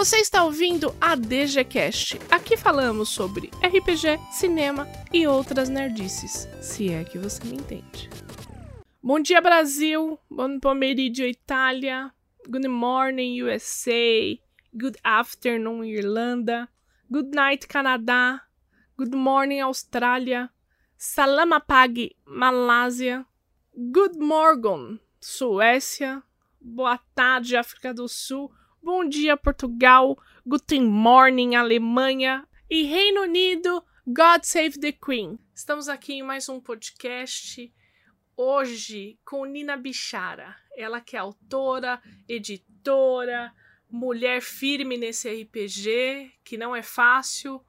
Você está ouvindo a DGCast. Aqui falamos sobre RPG, cinema e outras nerdices, se é que você me entende. Bom dia, Brasil. Bom pomeriggio, Itália. Good morning, USA. Good afternoon, Irlanda. Good night, Canadá. Good morning, Austrália. Salamapag, Malásia. Good morning, Suécia. Boa tarde, África do Sul. Bom dia, Portugal. Guten morning, Alemanha. E Reino Unido, God Save the Queen. Estamos aqui em mais um podcast hoje com Nina Bichara. Ela que é autora, editora, mulher firme nesse RPG, que não é fácil.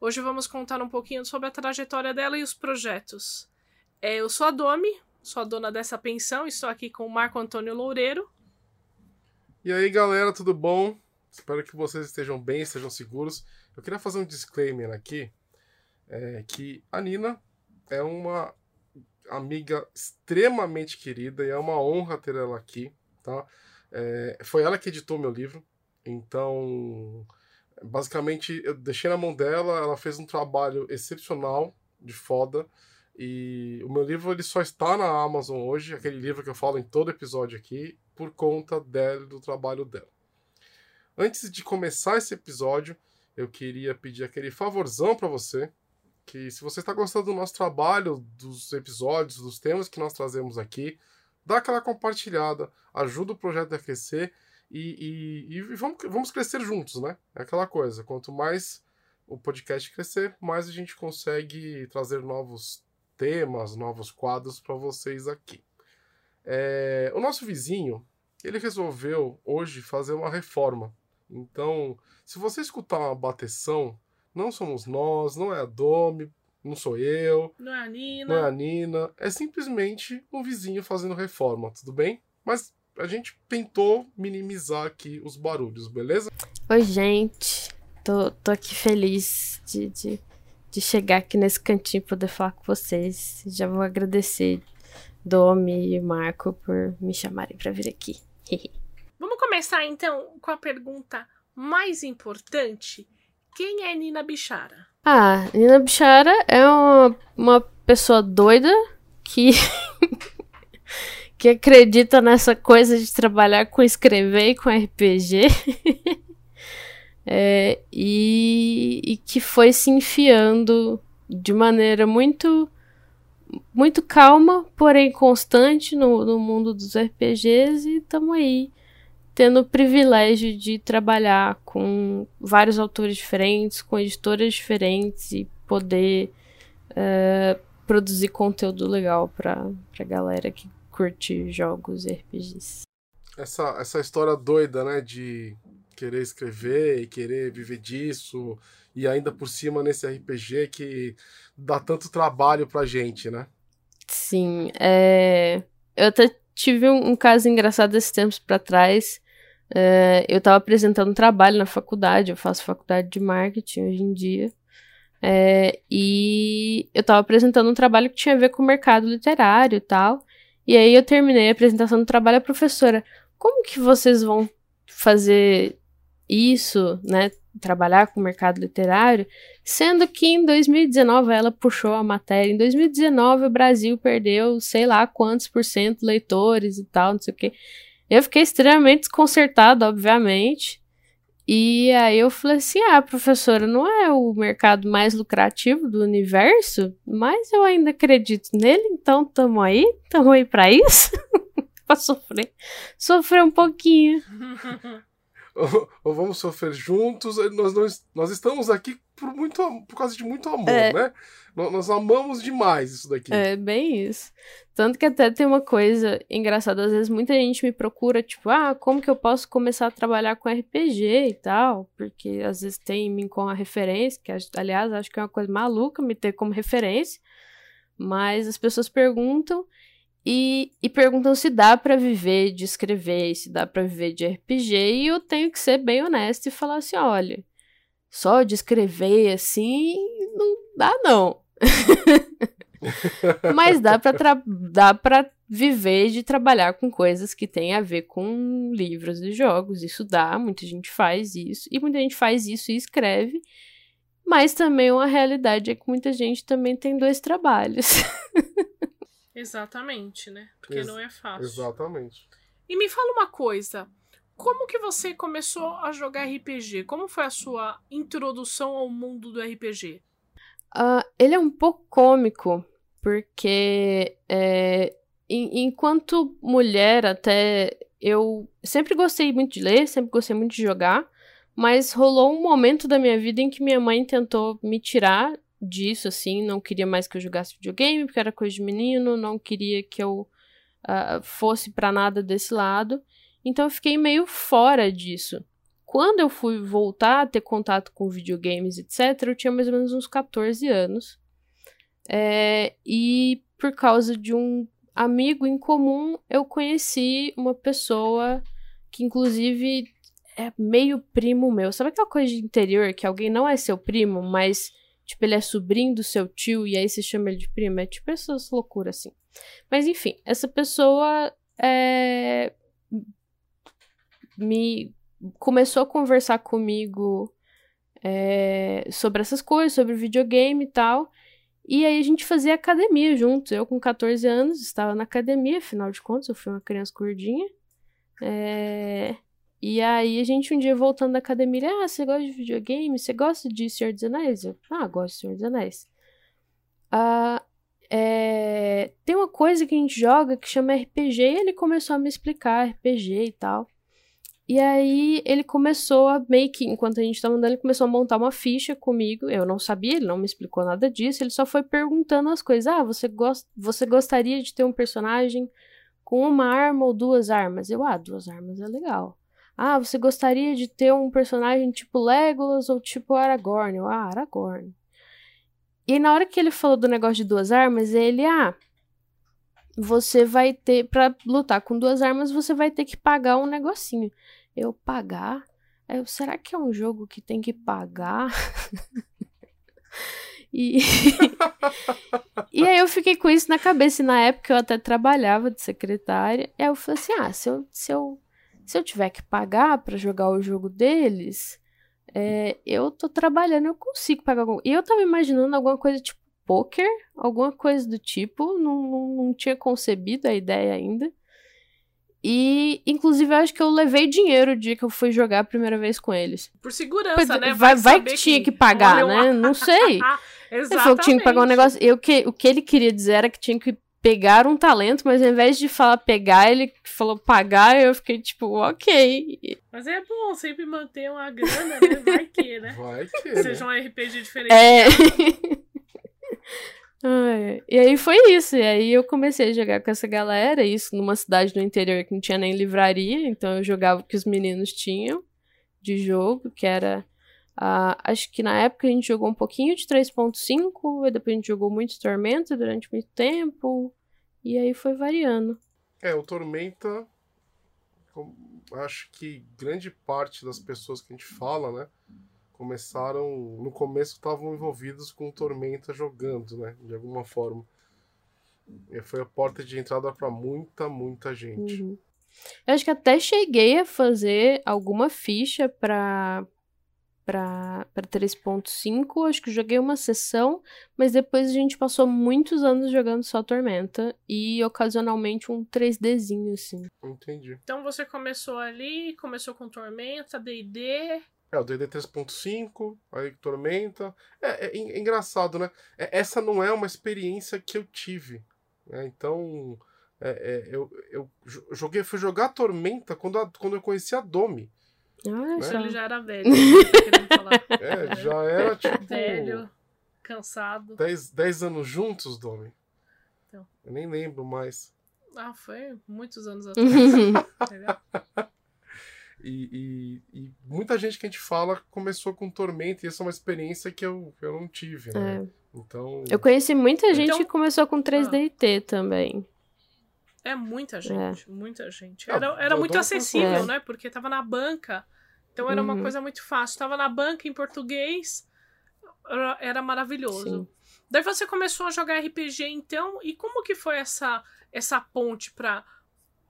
Hoje vamos contar um pouquinho sobre a trajetória dela e os projetos. É, eu sou a Domi, sou a dona dessa pensão, estou aqui com o Marco Antônio Loureiro. E aí, galera, tudo bom? Espero que vocês estejam bem, estejam seguros. Eu queria fazer um disclaimer aqui, é, que a Nina é uma amiga extremamente querida e é uma honra ter ela aqui, tá? É, foi ela que editou meu livro, então basicamente eu deixei na mão dela, ela fez um trabalho excepcional, de foda, e o meu livro ele só está na Amazon hoje, aquele livro que eu falo em todo episódio aqui, por conta dela do trabalho dela. Antes de começar esse episódio, eu queria pedir aquele favorzão para você, que se você está gostando do nosso trabalho, dos episódios, dos temas que nós trazemos aqui, dá aquela compartilhada, ajuda o projeto a crescer e, e, e vamos, vamos crescer juntos, né? É aquela coisa, quanto mais o podcast crescer, mais a gente consegue trazer novos temas, novos quadros para vocês aqui. É, o nosso vizinho, ele resolveu hoje fazer uma reforma. Então, se você escutar uma bateção, não somos nós, não é a Domi, não sou eu. Não é a Nina. Não é a Nina. É simplesmente um vizinho fazendo reforma, tudo bem? Mas a gente tentou minimizar aqui os barulhos, beleza? Oi, gente. Tô, tô aqui feliz de, de, de chegar aqui nesse cantinho e poder falar com vocês. Já vou agradecer Domi e Marco por me chamarem para vir aqui. Vamos começar então com a pergunta mais importante quem é Nina Bichara? Ah, Nina Bichara é uma, uma pessoa doida que. que acredita nessa coisa de trabalhar com escrever e com RPG. é, e, e que foi se enfiando de maneira muito muito calma, porém constante no, no mundo dos RPGs e estamos aí tendo o privilégio de trabalhar com vários autores diferentes, com editoras diferentes e poder uh, produzir conteúdo legal para a galera que curte jogos e RPGs. Essa, essa história doida, né, de querer escrever e querer viver disso, e ainda por cima nesse RPG que dá tanto trabalho pra gente, né? Sim, é... eu até tive um, um caso engraçado esses tempos para trás, é, eu estava apresentando um trabalho na faculdade, eu faço faculdade de marketing hoje em dia. É, e eu estava apresentando um trabalho que tinha a ver com o mercado literário e tal. E aí eu terminei a apresentação do trabalho, a professora, como que vocês vão fazer isso, né? Trabalhar com o mercado literário, sendo que em 2019 ela puxou a matéria. Em 2019 o Brasil perdeu sei lá quantos por cento leitores e tal, não sei o que. Eu fiquei extremamente desconcertada, obviamente. E aí eu falei assim: ah, professora, não é o mercado mais lucrativo do universo, mas eu ainda acredito nele, então tamo aí, tamo aí pra isso. pra sofrer. Sofrer um pouquinho. ou, ou, vamos sofrer juntos. Nós, nós, nós estamos aqui por, muito, por causa de muito amor, é. né? Nós, nós, amamos demais isso daqui. É, bem isso. Tanto que até tem uma coisa engraçada, às vezes muita gente me procura, tipo, ah, como que eu posso começar a trabalhar com RPG e tal? Porque às vezes tem em mim com a referência, que aliás acho que é uma coisa maluca me ter como referência. Mas as pessoas perguntam e, e perguntam se dá para viver de escrever, se dá para viver de RPG, e eu tenho que ser bem honesta e falar assim: olha, só de escrever assim, não dá não. Mas dá pra, dá pra viver de trabalhar com coisas que têm a ver com livros e jogos. Isso dá, muita gente faz isso. E muita gente faz isso e escreve. Mas também uma realidade é que muita gente também tem dois trabalhos. Exatamente, né? Porque Ex não é fácil. Exatamente. E me fala uma coisa. Como que você começou a jogar RPG? Como foi a sua introdução ao mundo do RPG? Uh, ele é um pouco cômico, porque é, em, enquanto mulher, até eu sempre gostei muito de ler, sempre gostei muito de jogar, mas rolou um momento da minha vida em que minha mãe tentou me tirar disso, assim, não queria mais que eu jogasse videogame, porque era coisa de menino, não queria que eu uh, fosse para nada desse lado. Então eu fiquei meio fora disso. Quando eu fui voltar a ter contato com videogames, etc., eu tinha mais ou menos uns 14 anos. É, e por causa de um amigo em comum, eu conheci uma pessoa que, inclusive, é meio primo meu. Sabe aquela coisa de interior que alguém não é seu primo, mas, tipo, ele é sobrinho do seu tio e aí você chama ele de primo? É tipo essas loucuras assim. Mas, enfim, essa pessoa é, me começou a conversar comigo é, sobre essas coisas, sobre videogame e tal. E aí a gente fazia academia juntos. Eu com 14 anos estava na academia, afinal de contas, eu fui uma criança gordinha. É... E aí a gente um dia voltando da academia, ah, você gosta de videogame? Você gosta de Senhor dos Anéis? Eu, ah, gosto de Senhor dos Anéis. Ah, é... Tem uma coisa que a gente joga que chama RPG e ele começou a me explicar RPG e tal. E aí ele começou a meio que, enquanto a gente tava andando, ele começou a montar uma ficha comigo. Eu não sabia, ele não me explicou nada disso, ele só foi perguntando as coisas. Ah, você, gost... você gostaria de ter um personagem com uma arma ou duas armas? Eu, ah, duas armas é legal. Ah, você gostaria de ter um personagem tipo Legolas ou tipo Aragorn? Eu, ah, Aragorn. E na hora que ele falou do negócio de duas armas, ele, ah, você vai ter, para lutar com duas armas, você vai ter que pagar um negocinho eu pagar. Eu, será que é um jogo que tem que pagar? e... e aí eu fiquei com isso na cabeça. E na época eu até trabalhava de secretária. E aí eu falei assim: ah, se eu, se eu, se eu tiver que pagar para jogar o jogo deles, é, eu tô trabalhando, eu consigo pagar algum. E eu tava imaginando alguma coisa tipo poker, alguma coisa do tipo. Não, não, não tinha concebido a ideia ainda. E, inclusive, eu acho que eu levei dinheiro o dia que eu fui jogar a primeira vez com eles. Por segurança, né? Vai, vai que tinha que pagar, né? Não sei. Exatamente. Ele falou que tinha que pagar um negócio. Eu, que, o que ele queria dizer era que tinha que pegar um talento, mas ao invés de falar pegar, ele falou pagar, eu fiquei tipo, ok. Mas é bom sempre manter uma grana, né? Vai que, né? Vai que. Seja né? um RPG diferente. É. Ai, e aí foi isso. E aí eu comecei a jogar com essa galera, isso numa cidade do interior que não tinha nem livraria, então eu jogava o que os meninos tinham de jogo, que era. Uh, acho que na época a gente jogou um pouquinho de 3.5, e depois a gente jogou muito Tormenta durante muito tempo, e aí foi variando. É, o Tormenta. Acho que grande parte das pessoas que a gente fala, né? começaram, no começo estavam envolvidos com Tormenta jogando, né, de alguma forma. E foi a porta de entrada para muita, muita gente. Uhum. Eu acho que até cheguei a fazer alguma ficha para para 3.5, acho que joguei uma sessão, mas depois a gente passou muitos anos jogando só Tormenta e ocasionalmente um 3Dzinho assim. Entendi. Então você começou ali, começou com Tormenta, D&D, é, o DD 3.5, aí Tormenta. É, é, é, engraçado, né? É, essa não é uma experiência que eu tive. Né? Então, é, é, eu, eu joguei, fui jogar Tormenta quando, a, quando eu conheci a Domi. Ah, né? Ele já era velho. Tá é, já era tipo. Velho, cansado. 10 anos juntos, Domi. Então. Eu nem lembro mais. Ah, foi muitos anos atrás. E, e, e, muita gente que a gente fala começou com Tormenta, e essa é uma experiência que eu, eu não tive, né? É. Então. Eu conheci muita gente então... que começou com 3DT ah. também. É muita gente, é. muita gente. Era, era muito acessível, né? Porque tava na banca. Então era uhum. uma coisa muito fácil. Tava na banca em português, era, era maravilhoso. Sim. Daí você começou a jogar RPG então, e como que foi essa essa ponte para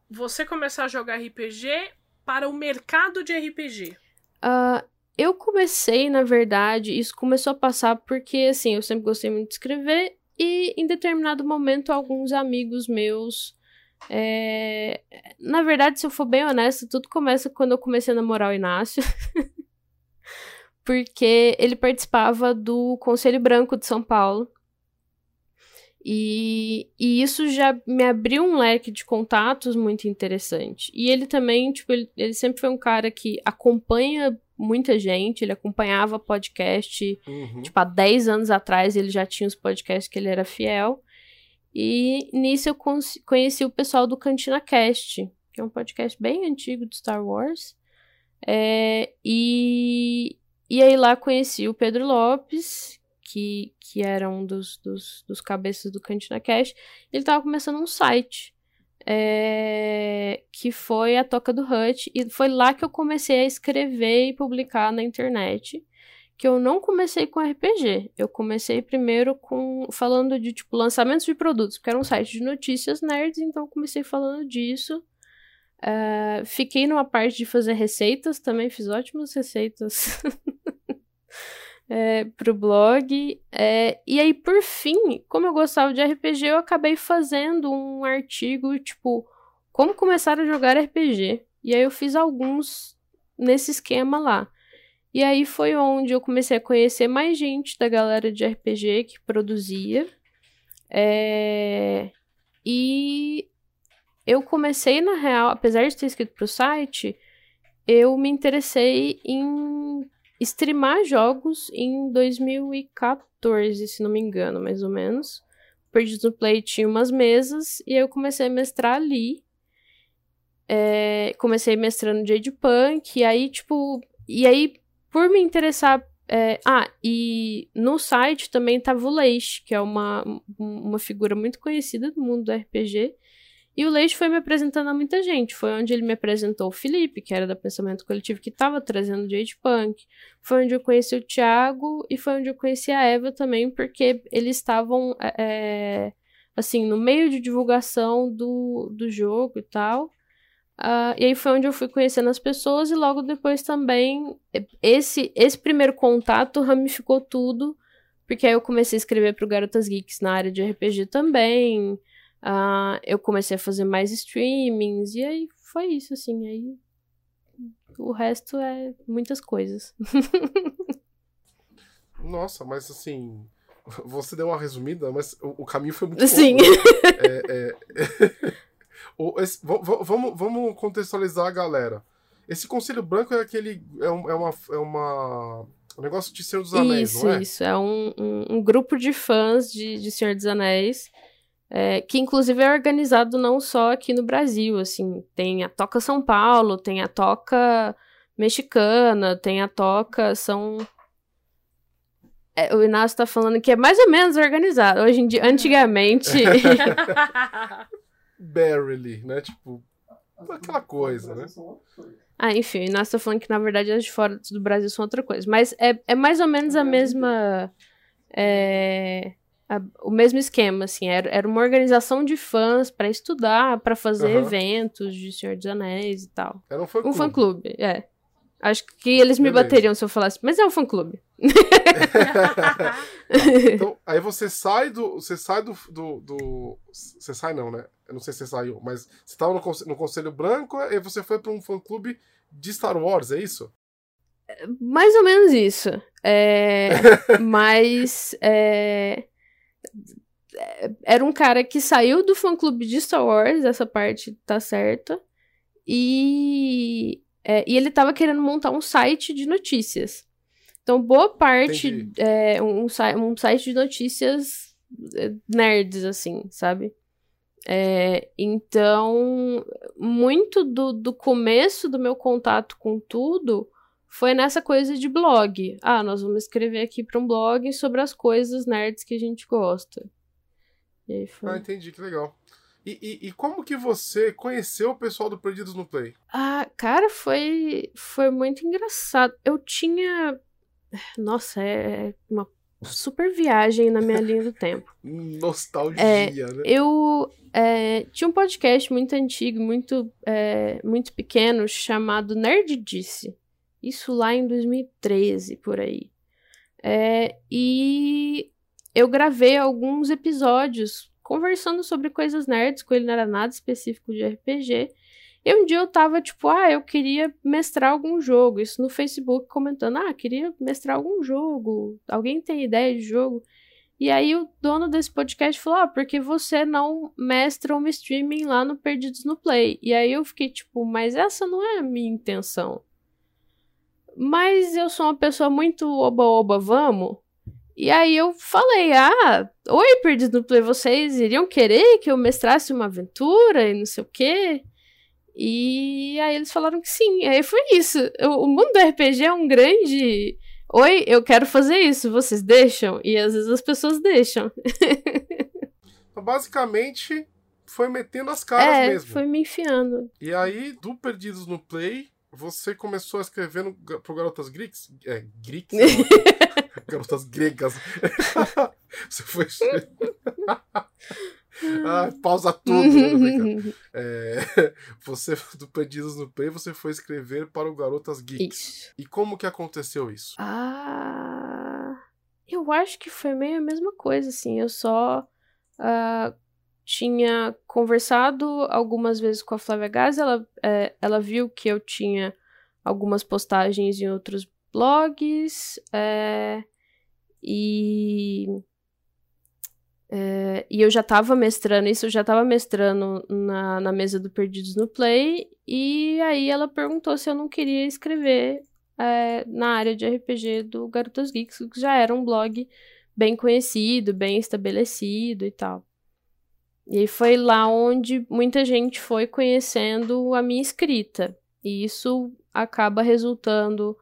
você começar a jogar RPG para o mercado de RPG? Uh, eu comecei, na verdade, isso começou a passar porque, assim, eu sempre gostei muito de escrever e em determinado momento alguns amigos meus. É... Na verdade, se eu for bem honesta, tudo começa quando eu comecei a namorar o Inácio. porque ele participava do Conselho Branco de São Paulo. E, e isso já me abriu um leque de contatos muito interessante. E ele também, tipo, ele, ele sempre foi um cara que acompanha muita gente, ele acompanhava podcast, uhum. tipo, há 10 anos atrás ele já tinha os podcasts que ele era fiel. E nisso eu conheci o pessoal do Cantina Cast, que é um podcast bem antigo de Star Wars. É, e, e aí lá conheci o Pedro Lopes, que, que era um dos, dos, dos cabeças do Cantina Cash, ele estava começando um site. É, que foi a Toca do Hut, e foi lá que eu comecei a escrever e publicar na internet. Que eu não comecei com RPG, eu comecei primeiro com falando de tipo lançamentos de produtos, porque era um site de notícias nerds, então comecei falando disso. É, fiquei numa parte de fazer receitas, também fiz ótimas receitas é, pro blog. É, e aí, por fim, como eu gostava de RPG, eu acabei fazendo um artigo, tipo, como começar a jogar RPG. E aí eu fiz alguns nesse esquema lá. E aí foi onde eu comecei a conhecer mais gente da galera de RPG que produzia. É... E eu comecei, na real, apesar de ter escrito pro site, eu me interessei em streamar jogos em 2014, se não me engano, mais ou menos. Perdidos no Play tinha umas mesas e eu comecei a mestrar ali. É, comecei mestrando Jade Punk, e aí, tipo. E aí, por me interessar. É, ah, e no site também tava o Leish, que é uma, uma figura muito conhecida do mundo do RPG. E o Leite foi me apresentando a muita gente. Foi onde ele me apresentou o Felipe, que era da Pensamento Coletivo, que estava trazendo o Jade Punk. Foi onde eu conheci o Thiago e foi onde eu conheci a Eva também, porque eles estavam, é, assim, no meio de divulgação do, do jogo e tal. Uh, e aí foi onde eu fui conhecendo as pessoas e logo depois também esse, esse primeiro contato ramificou tudo, porque aí eu comecei a escrever para o Garotas Geeks na área de RPG também. Uh, eu comecei a fazer mais streamings, e aí foi isso, assim. Aí o resto é muitas coisas. Nossa, mas assim. Você deu uma resumida, mas o, o caminho foi muito Sim. é, é... esse, vamos, vamos contextualizar a galera. Esse Conselho Branco é aquele. É, um, é uma. É uma... Um negócio de Senhor dos Anéis, isso, não é? Isso, é um, um, um, grupo de fãs de, de Senhor dos Anéis é, que inclusive é organizado não só aqui no Brasil, assim, tem a Toca São Paulo, tem a Toca Mexicana, tem a Toca São... É, o Inácio tá falando que é mais ou menos organizado, hoje em dia, antigamente... Barely, né, tipo, aquela coisa, né? Ah, enfim, o Inácio tá falando que na verdade as de fora do Brasil são outra coisa, mas é, é mais ou menos a mesma... É, a, o mesmo esquema, assim, era, era uma organização de fãs para estudar, para fazer uhum. eventos de Senhor dos Anéis e tal. Era um fã-clube. Um fã-clube, é. Acho que eles me Beleza. bateriam se eu falasse, mas é um fã-clube. então, aí você sai do. Você sai do, do, do, Você sai não, né? Eu não sei se você saiu, mas você tava no, no Conselho Branco e você foi para um fã-clube de Star Wars, é isso? Mais ou menos isso. É, mas. É, era um cara que saiu do fã clube de Star Wars, essa parte tá certa. E, é, e ele tava querendo montar um site de notícias. Então, boa parte é um, um site de notícias é, nerds, assim, sabe? É, então, muito do, do começo do meu contato com tudo foi nessa coisa de blog. Ah, nós vamos escrever aqui para um blog sobre as coisas nerds que a gente gosta. E aí foi. Ah, entendi, que legal. E, e, e, como que você conheceu o pessoal do Perdidos no Play? Ah, cara, foi, foi muito engraçado. Eu tinha. Nossa, é uma super viagem na minha linha do tempo. Nostalgia, É, né? Eu é, tinha um podcast muito antigo, muito, é, muito pequeno, chamado Nerdice. Isso lá em 2013, por aí. É, e eu gravei alguns episódios conversando sobre coisas nerds, com ele não era nada específico de RPG. E um dia eu tava tipo, ah, eu queria mestrar algum jogo. Isso no Facebook comentando, ah, queria mestrar algum jogo. Alguém tem ideia de jogo? E aí o dono desse podcast falou, ah, porque você não mestra um streaming lá no Perdidos no Play. E aí eu fiquei tipo, mas essa não é a minha intenção. Mas eu sou uma pessoa muito oba-oba, vamos? E aí eu falei, ah, oi, Perdidos no Play, vocês iriam querer que eu mestrasse uma aventura e não sei o quê? E aí eles falaram que sim. E aí foi isso. O, o mundo do RPG é um grande. Oi, eu quero fazer isso, vocês deixam? E às vezes as pessoas deixam. Então, basicamente, foi metendo as caras é, mesmo. foi me enfiando. E aí, do Perdidos no Play, você começou a escrever no, pro Garotas Greeks? É, Greeks? Garotas Gregas. você foi. Ah, pausa tudo. né, brincadeira. É, você, do Perdidos no Play, você foi escrever para o Garotas Geeks. Isso. E como que aconteceu isso? Ah. Eu acho que foi meio a mesma coisa, assim. Eu só ah, tinha conversado algumas vezes com a Flávia Gás. Ela, é, ela viu que eu tinha algumas postagens em outros blogs. é, e. é, e eu já tava mestrando isso, eu já tava mestrando na, na mesa do Perdidos no Play. E aí ela perguntou se eu não queria escrever é, na área de RPG do Garotas Geeks, que já era um blog bem conhecido, bem estabelecido e tal. E foi lá onde muita gente foi conhecendo a minha escrita. E isso acaba resultando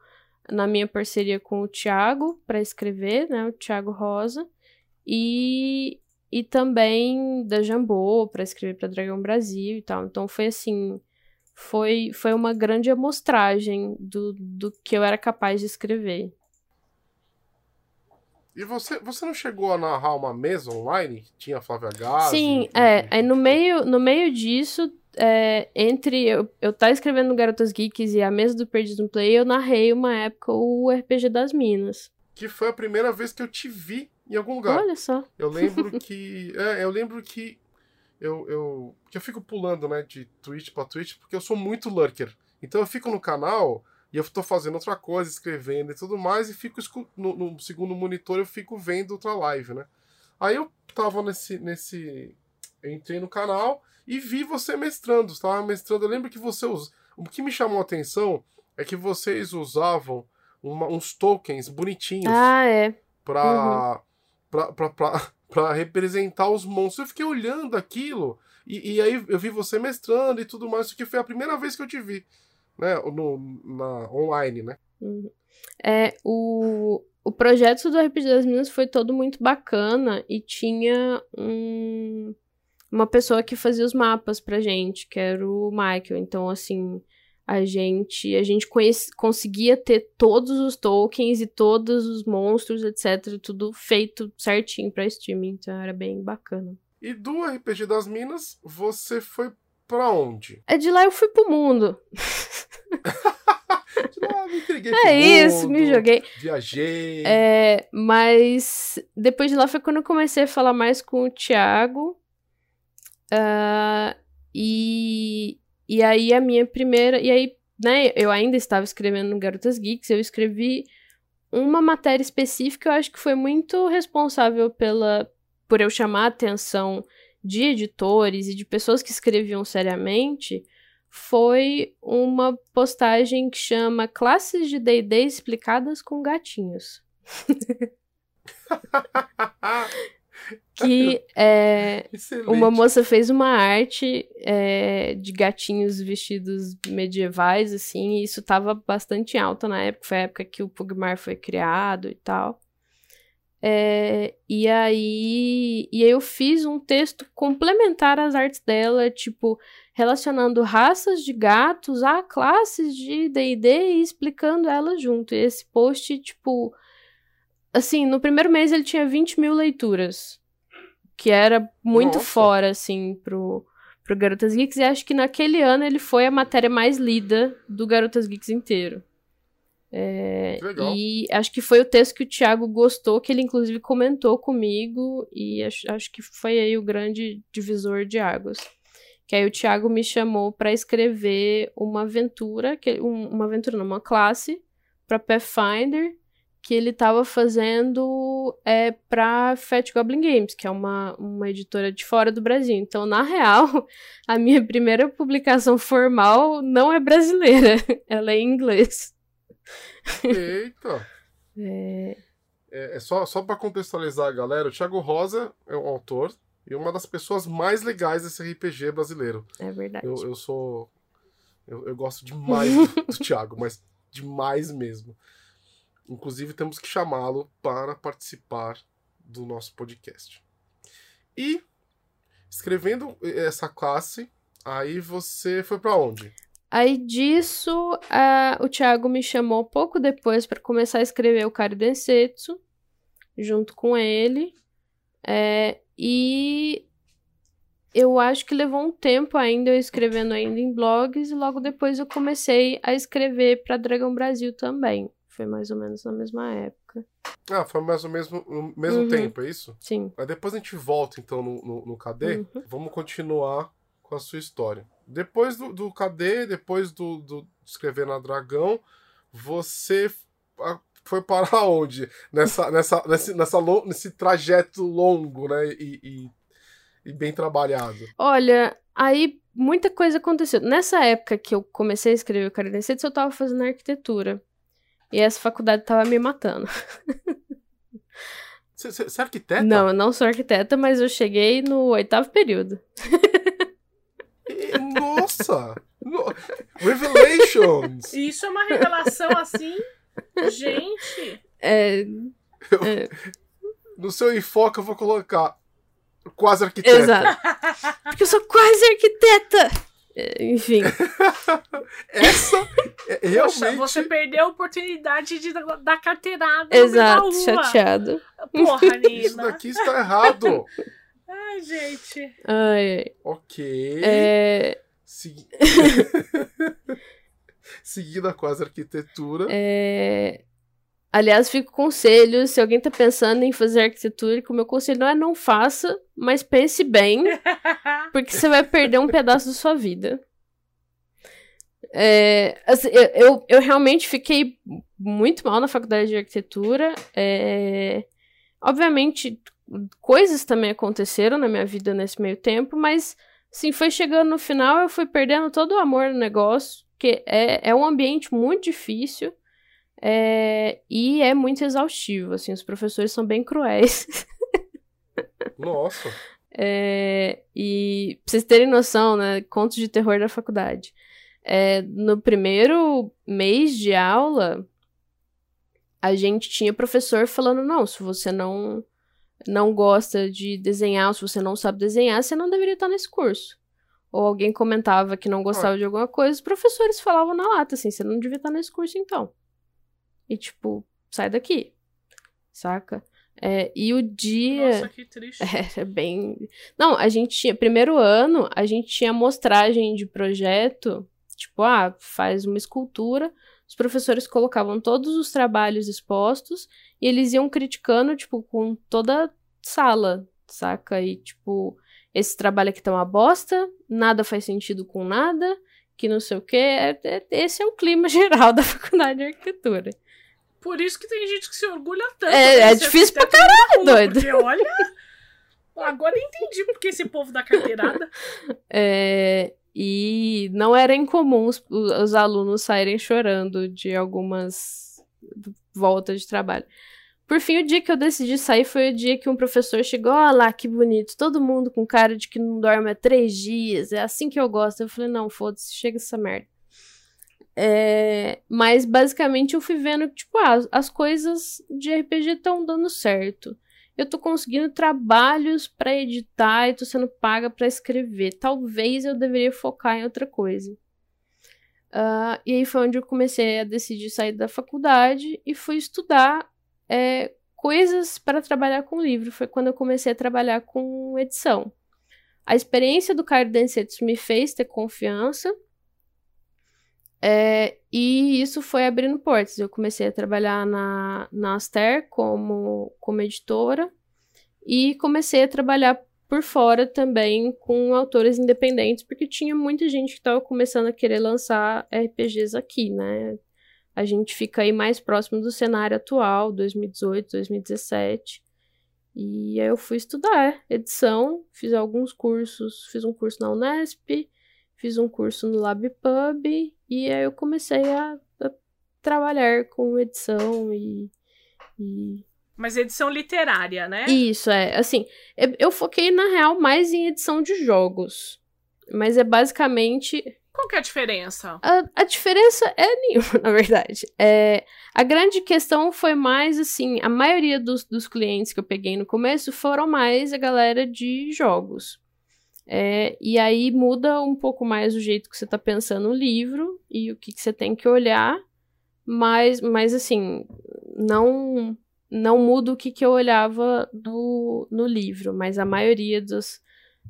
na minha parceria com o Thiago para escrever, né, o Thiago Rosa, e, e também da Jambô para escrever para Dragão Brasil e tal. Então foi assim, foi, foi uma grande amostragem do, do que eu era capaz de escrever. E você, você não chegou a narrar uma mesa online? Tinha a Flávia Gazi? Sim, e- é. Aí no meio, no meio disso, é, entre eu, eu tá escrevendo no Garotas Geeks e a mesa do Perdido no Play, eu narrei uma época o RPG das Minas. Que foi a primeira vez que eu te vi em algum lugar. Olha só. Eu lembro que. É, eu lembro que. Eu, eu, que eu fico pulando, né, de Twitch pra Twitch, porque eu sou muito lurker. Então eu fico no canal e eu tô fazendo outra coisa, escrevendo e tudo mais, e fico no, no segundo monitor eu fico vendo outra live, né? Aí eu tava nesse. nesse eu entrei no canal e vi você mestrando. Você tava mestrando. Eu lembro que você usa. O que me chamou a atenção é que vocês usavam uma- uns tokens bonitinhos Ah, é. pra, pra, pra representar os monstros. Eu fiquei olhando aquilo e, e aí eu vi você mestrando e tudo mais, que foi a primeira vez que eu te vi, né, no, na, online, né? Uhum. É, o, o projeto do RPG das Minas foi todo muito bacana e tinha um, uma pessoa que fazia os mapas pra gente, que era o Michael. Então, assim, a gente a gente conhece, conseguia ter todos os tokens e todos os monstros, etc, tudo feito certinho pra streaming, então era bem bacana. E do RPG das Minas, você foi pra onde? É de lá eu fui pro mundo. Ah, me entreguei É pro isso, me mundo, joguei. Viajei. É, mas depois de lá foi quando eu comecei a falar mais com o Thiago. Ah, e, e aí a minha primeira. E aí, né, eu ainda estava escrevendo no Garotas Geeks, eu escrevi uma matéria específica, eu acho que foi muito responsável pela por eu chamar a atenção de editores e de pessoas que escreviam seriamente, foi uma postagem que chama Classes de D&D explicadas com gatinhos. Que é, uma moça fez uma arte é, de gatinhos vestidos medievais, assim, e isso tava bastante alta na época, foi a época que o Pugmar foi criado e tal. É, e aí e aí eu fiz um texto complementar às artes dela, tipo, relacionando raças de gatos a classes de D&D e explicando elas junto. E esse post, tipo, assim, no primeiro mês ele tinha 20 mil leituras. Que era muito Nossa. fora, assim, pro, pro Garotas Geeks. E acho que naquele ano ele foi a matéria mais lida do Garotas Geeks inteiro. É, e acho que foi o texto que o Thiago gostou, que ele inclusive comentou comigo, e acho, acho que foi aí o grande divisor de águas. Que aí o Thiago me chamou pra escrever uma aventura, que, um- uma aventura, não, uma classe pra Pathfinder, que ele tava fazendo é, pra Fat Goblin Games, que é uma, uma editora de fora do Brasil. Então, na real, a minha primeira publicação formal não é brasileira, ela é em inglês. Eita! É, É, é só, só para contextualizar a galera, o Thiago Rosa é um autor e uma das pessoas mais legais desse RPG brasileiro. é verdade. Eu, eu sou. Eu, eu gosto demais do, do Thiago, mas demais mesmo. Inclusive, temos que chamá-lo para participar do nosso podcast. E, escrevendo essa classe, aí você foi para onde? Aí disso, a- o Thiago me chamou pouco depois pra começar a escrever o Kari Densetsu, junto com ele. É, e eu acho que levou um tempo ainda eu escrevendo ainda em blogs, e logo depois eu comecei a escrever pra Dragão Brasil também. Foi mais ou menos na mesma época. Ah, foi mais ou menos no mesmo Uhum. tempo, é isso? Sim. Aí depois a gente volta, então, no, no, no KD. Uhum. Vamos continuar com a sua história. Depois do, do KD, depois do, do escrever na Dragão, você foi para onde? Nessa, nessa, nesse, nessa, nesse trajeto longo, né? E, e, e bem trabalhado. Olha, aí muita coisa aconteceu. Nessa época que eu comecei a escrever o Kari Densetsu, eu tava fazendo arquitetura. E essa faculdade tava me matando. Você, é arquiteta? Não, eu não sou arquiteta, mas eu cheguei no oitavo período. Nossa! No- Revelations! Isso é uma revelação assim. Gente, É, No seu enfoque eu vou colocar quase arquiteta. exato. Porque eu sou quase arquiteta! É, Enfim, Essa é poxa, realmente. você perdeu a oportunidade de dar carteirada exato, chateado. Porra, Isso Nina. daqui está errado. Ai, gente. Ai, ai. ok. É, Segui... Seguindo a quase arquitetura. é... Aliás, fico com conselho, se alguém tá pensando em fazer arquitetura, que o meu conselho não é não faça, mas pense bem, porque você vai perder um pedaço da sua vida. É, assim, eu, eu, eu realmente fiquei muito mal na faculdade de arquitetura. é, obviamente, coisas também aconteceram na minha vida nesse meio tempo, mas assim, foi chegando no final, eu fui perdendo todo o amor no negócio, que é, é um ambiente muito difícil. É, e é muito exaustivo, assim, os professores são bem cruéis. Nossa. É, e pra vocês terem noção, né? Contos de terror da faculdade. É, no primeiro mês de aula, a gente tinha professor falando: não, se você não, não gosta de desenhar, se você não sabe desenhar, você não deveria estar nesse curso. Ou alguém comentava que não gostava de alguma coisa, os professores falavam na lata assim: você não devia estar nesse curso então. E tipo, sai daqui. Saca? É, e o dia. Nossa, que triste. É, é bem. Não, a gente tinha. Primeiro ano, a gente tinha mostragem de projeto. Tipo, ah, faz uma escultura. Os professores colocavam todos os trabalhos expostos e eles iam criticando, tipo, com toda a sala, saca? E, tipo, esse trabalho aqui tá uma bosta, nada faz sentido com nada, que não sei o quê. É- é- esse é o clima geral da faculdade de arquitetura. Por isso que tem gente que se orgulha tanto. É- é difícil pra rua, doido. Porque olha. Agora entendi porque esse povo da carteirada. É, e não era incomum os, os alunos saírem chorando de algumas voltas de trabalho. Por fim, o dia que eu decidi sair foi o dia que um professor chegou, olha lá, que bonito, todo mundo com cara de que não dorme há três dias, é assim que eu gosto. Eu falei, não, foda-se, chega essa merda. É, mas basicamente eu fui vendo que, tipo, ah, as coisas de RPG estão dando certo. Eu tô conseguindo trabalhos pra editar e tô sendo paga pra escrever. Talvez eu deveria focar em outra coisa. Ah, e aí foi onde eu comecei a decidir sair da faculdade e fui estudar é, coisas para trabalhar com livro. Foi quando eu comecei a trabalhar com edição. A experiência do Cairo Densetsu me fez ter confiança. É, e isso foi abrindo portas. Eu comecei a trabalhar na, na Aster como, como editora e comecei a trabalhar por fora também com autores independentes, porque tinha muita gente que estava começando a querer lançar RPGs aqui, né? A gente fica aí mais próximo do cenário atual, 2018, 2017. E aí eu fui estudar edição, fiz alguns cursos, fiz um curso na Unesp, fiz um curso no LabPub, e aí eu comecei a, a trabalhar com edição e, e mas edição literária, né? Isso, é. Assim, eu foquei, na real, mais em edição de jogos. Mas é basicamente. Qual que é a diferença? A, a diferença é nenhuma, na verdade. É, a grande questão foi mais assim: a maioria dos, dos clientes que eu peguei no começo foram mais a galera de jogos. É, e aí muda um pouco mais o jeito que você está pensando o livro e o que, que você tem que olhar. Mas, mas assim, não não muda o que, que eu olhava no, no livro, mas a maioria dos,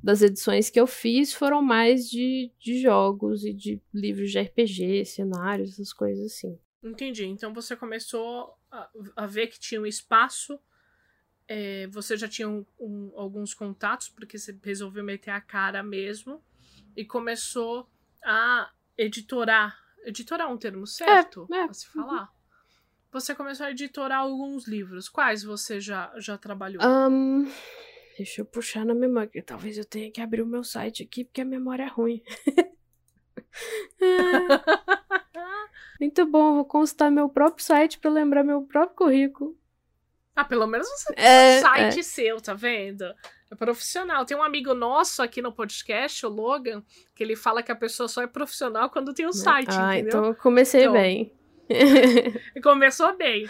das edições que eu fiz foram mais de, de jogos e de livros de RPG, cenários, essas coisas assim. Entendi. Então você começou a, a ver que tinha um espaço, é, você já tinha um, um, alguns contatos, porque você resolveu meter a cara mesmo, e começou a editorar. Editorar é um termo certo é, é. a se falar? Você começou a editorar alguns livros. Quais você já, já trabalhou? Um, deixa eu puxar na memória. Talvez eu tenha que abrir o meu site aqui, porque a memória é ruim. Muito bom, vou consultar meu próprio site para lembrar meu próprio currículo. Ah, pelo menos você tem é, um site é. seu, tá vendo? É profissional. Tem um amigo nosso aqui no podcast, o Logan, que ele fala que a pessoa só é profissional quando tem um site, ah, entendeu? Então eu comecei então, bem. Começou bem.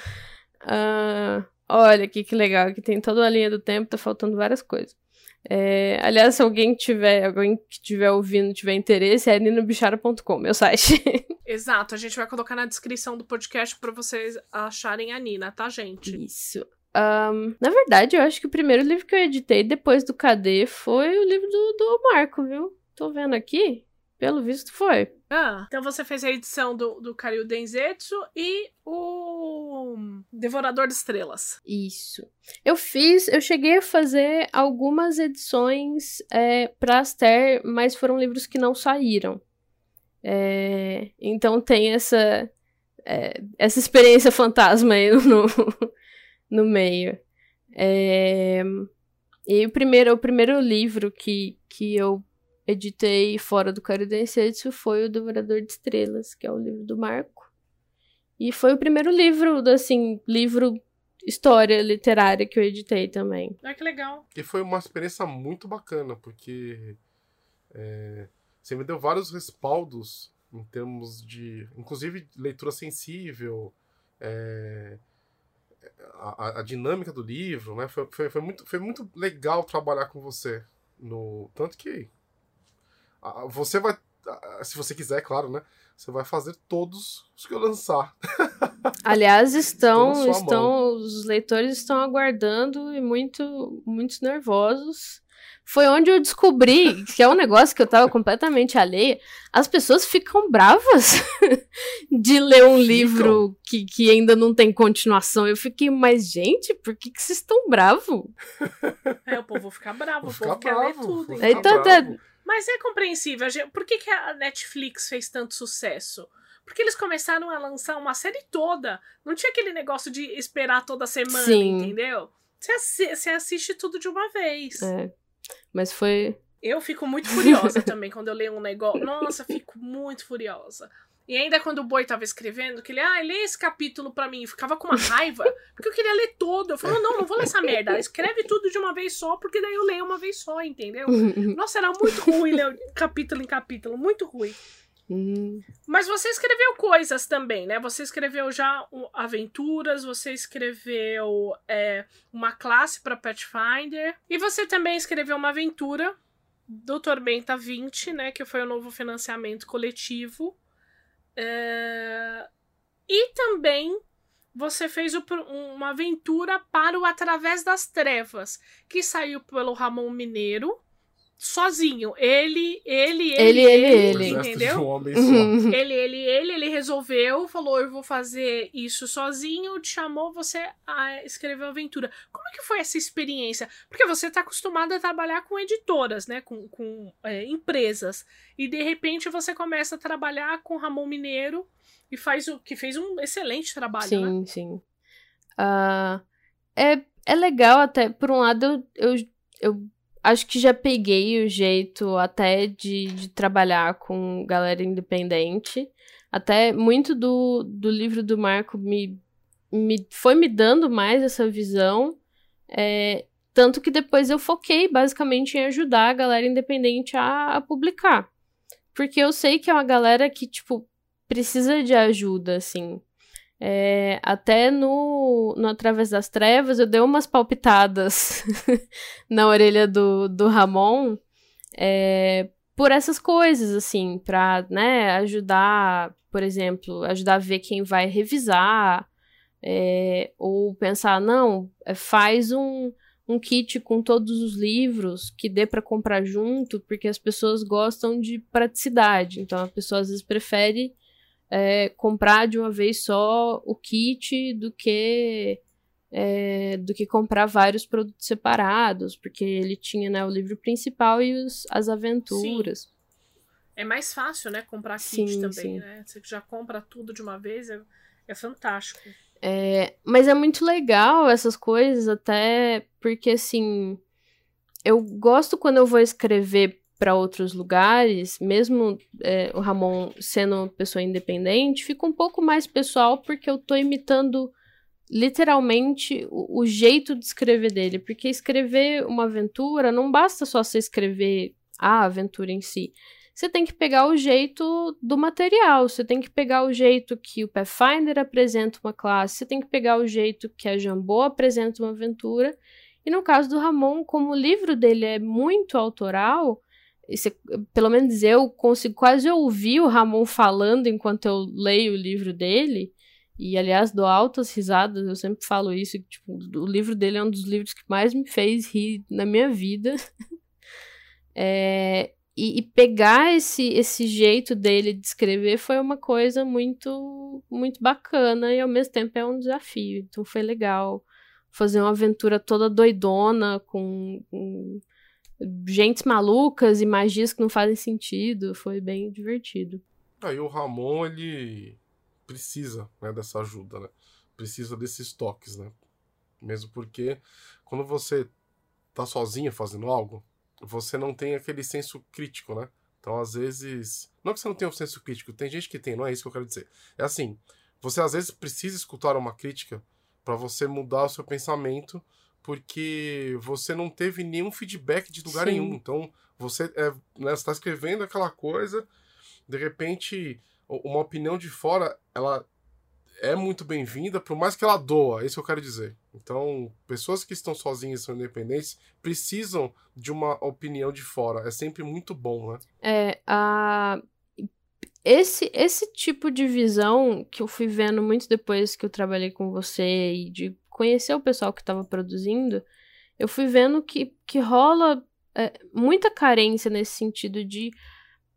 Uh, olha aqui que legal, que tem toda a linha do tempo, tá faltando várias coisas. É, aliás, se alguém tiver, alguém que tiver ouvindo, tiver interesse, é ninobichara.com, meu site. Exato, a gente vai colocar na descrição do podcast para vocês acharem a Nina, tá, gente? Isso. Um, na verdade, eu acho que o primeiro livro que eu editei depois do KD foi o livro do, do Marco, viu? Tô vendo aqui. Pelo visto foi. Ah, então você fez a edição do, do Karyu Denzetsu e o Devorador de Estrelas. Isso. Eu fiz, eu cheguei a fazer algumas edições é, pra Aster, mas foram livros que não saíram. É, então tem essa, é, essa experiência fantasma aí no, no meio. É, e o primeiro, o primeiro livro que, que eu editei fora do Caridensetsu foi o Devorador de Estrelas, que é o livro do Marco. E foi o primeiro livro, assim, livro história literária que eu editei também. Ah, que legal. E foi uma experiência muito bacana, porque é, você me deu vários respaldos em termos de, inclusive, leitura sensível, é, a, a, dinâmica do livro, né? Foi, foi, foi, muito, foi muito legal trabalhar com você. No, tanto que você vai. Se você quiser, claro, né? Você vai fazer todos os que eu lançar. Aliás, estão, estão, os leitores estão aguardando e muito, muito nervosos. Foi onde eu descobri que é um negócio que eu tava completamente alheia. As pessoas ficam bravas de ler um ficam. livro que, que ainda não tem continuação. Eu fiquei, mas gente, por que, que vocês estão bravos? É, o povo fica bravo, o povo quer ler tudo. Então, tá, mas é compreensível. Por que, que a Netflix fez tanto sucesso? Porque eles começaram a lançar uma série toda. Não tinha aquele negócio de esperar toda semana, Sim. entendeu? Você, você assiste tudo de uma vez. É. Mas foi. Eu fico muito furiosa também quando eu leio um negócio. Nossa, fico muito furiosa. E ainda quando o Boi tava escrevendo, que ele, ah, lê esse capítulo pra mim, eu ficava com uma raiva, porque eu queria ler todo. Eu falava, não, não vou ler essa merda, escreve tudo de uma vez só, porque daí eu leio uma vez só, entendeu? Nossa, era muito ruim ler capítulo em capítulo, muito ruim. Uhum. Mas você escreveu coisas também, né? Você escreveu já aventuras, você escreveu é, uma classe para Pathfinder, e você também escreveu uma aventura do Tormenta 20, né? Que foi o novo financiamento coletivo é... E também você fez uma aventura para o Através das Trevas, que saiu pelo Ramon Mineiro sozinho. Ele, ele, ele, ele, ele, ele entendeu? Um ele, ele, ele, ele resolveu, falou, eu vou fazer isso sozinho, te chamou você a escrever a aventura. Como é que foi essa experiência? Porque você está acostumado a trabalhar com editoras, né, com, com é, empresas, e de repente você começa a trabalhar com Ramon Mineiro e faz o que fez um excelente trabalho, sim, né? Sim, uh, é, é legal até, por um lado, eu, eu, eu acho que já peguei o jeito até de, de trabalhar com galera independente. Até muito do, do livro do Marco me, me foi me dando mais essa visão. É, tanto que depois eu foquei basicamente em ajudar a galera independente a, a publicar. Porque eu sei que é uma galera que, tipo, precisa de ajuda, assim. É, até no, no Através das Trevas eu dei umas palpitadas na orelha do, do Ramon é, por essas coisas, assim, pra né, ajudar, por exemplo, ajudar a ver quem vai revisar, é, ou pensar, não, é, faz um, um kit com todos os livros que dê para comprar junto, porque as pessoas gostam de praticidade. Então a pessoa às vezes prefere é, comprar de uma vez só o kit do que é, do que comprar vários produtos separados, porque ele tinha né, o livro principal e os, as aventuras. Sim. É mais fácil, né, comprar kit sim, também, sim. né? Você já compra tudo de uma vez, é, é fantástico. É, mas é muito legal essas coisas, até porque, assim, eu gosto quando eu vou escrever para outros lugares, mesmo é, o Ramon sendo pessoa independente, fica um pouco mais pessoal porque eu tô imitando literalmente o, o, jeito de escrever dele. Porque escrever uma aventura não basta só você escrever a aventura em si. Você tem que pegar o jeito do material, você tem que pegar o jeito que o Pathfinder apresenta uma classe, você tem que pegar o jeito que a Jambô apresenta uma aventura. E no caso do Ramon, como o livro dele é muito autoral, esse, pelo menos eu consigo quase ouvir o Ramon falando enquanto eu leio o livro dele. E, aliás, dou altas risadas, eu sempre falo isso. Tipo, o livro dele é um dos livros que mais me fez rir na minha vida. é, e, e, pegar esse, esse jeito dele de escrever foi uma coisa muito, muito bacana e, ao mesmo tempo, é um desafio. Então, foi legal fazer uma aventura toda doidona, com, com gentes malucas e magias que não fazem sentido. Foi bem divertido. Aí ah, o Ramon, ele precisa né, dessa ajuda, né? Precisa desses toques, né? Mesmo porque quando você tá sozinho fazendo algo, você não tem aquele senso crítico, né? Então, às vezes. Não que você não tenha um senso crítico, tem gente que tem, não é isso que eu quero dizer. É assim, você às vezes precisa escutar uma crítica para você mudar o seu pensamento porque você não teve nenhum feedback de lugar Sim. nenhum. Então, você é, né, está escrevendo aquela coisa, de repente, uma opinião de fora, ela é muito bem-vinda, por mais que ela doa, é isso que eu quero dizer. Então, pessoas que estão sozinhas são independentes precisam de uma opinião de fora. É sempre muito bom, né? É, a. Esse, esse tipo de visão que eu fui vendo muito depois que eu trabalhei com você e de conhecer o pessoal que estava produzindo, eu fui vendo que, que rola é, muita carência nesse sentido de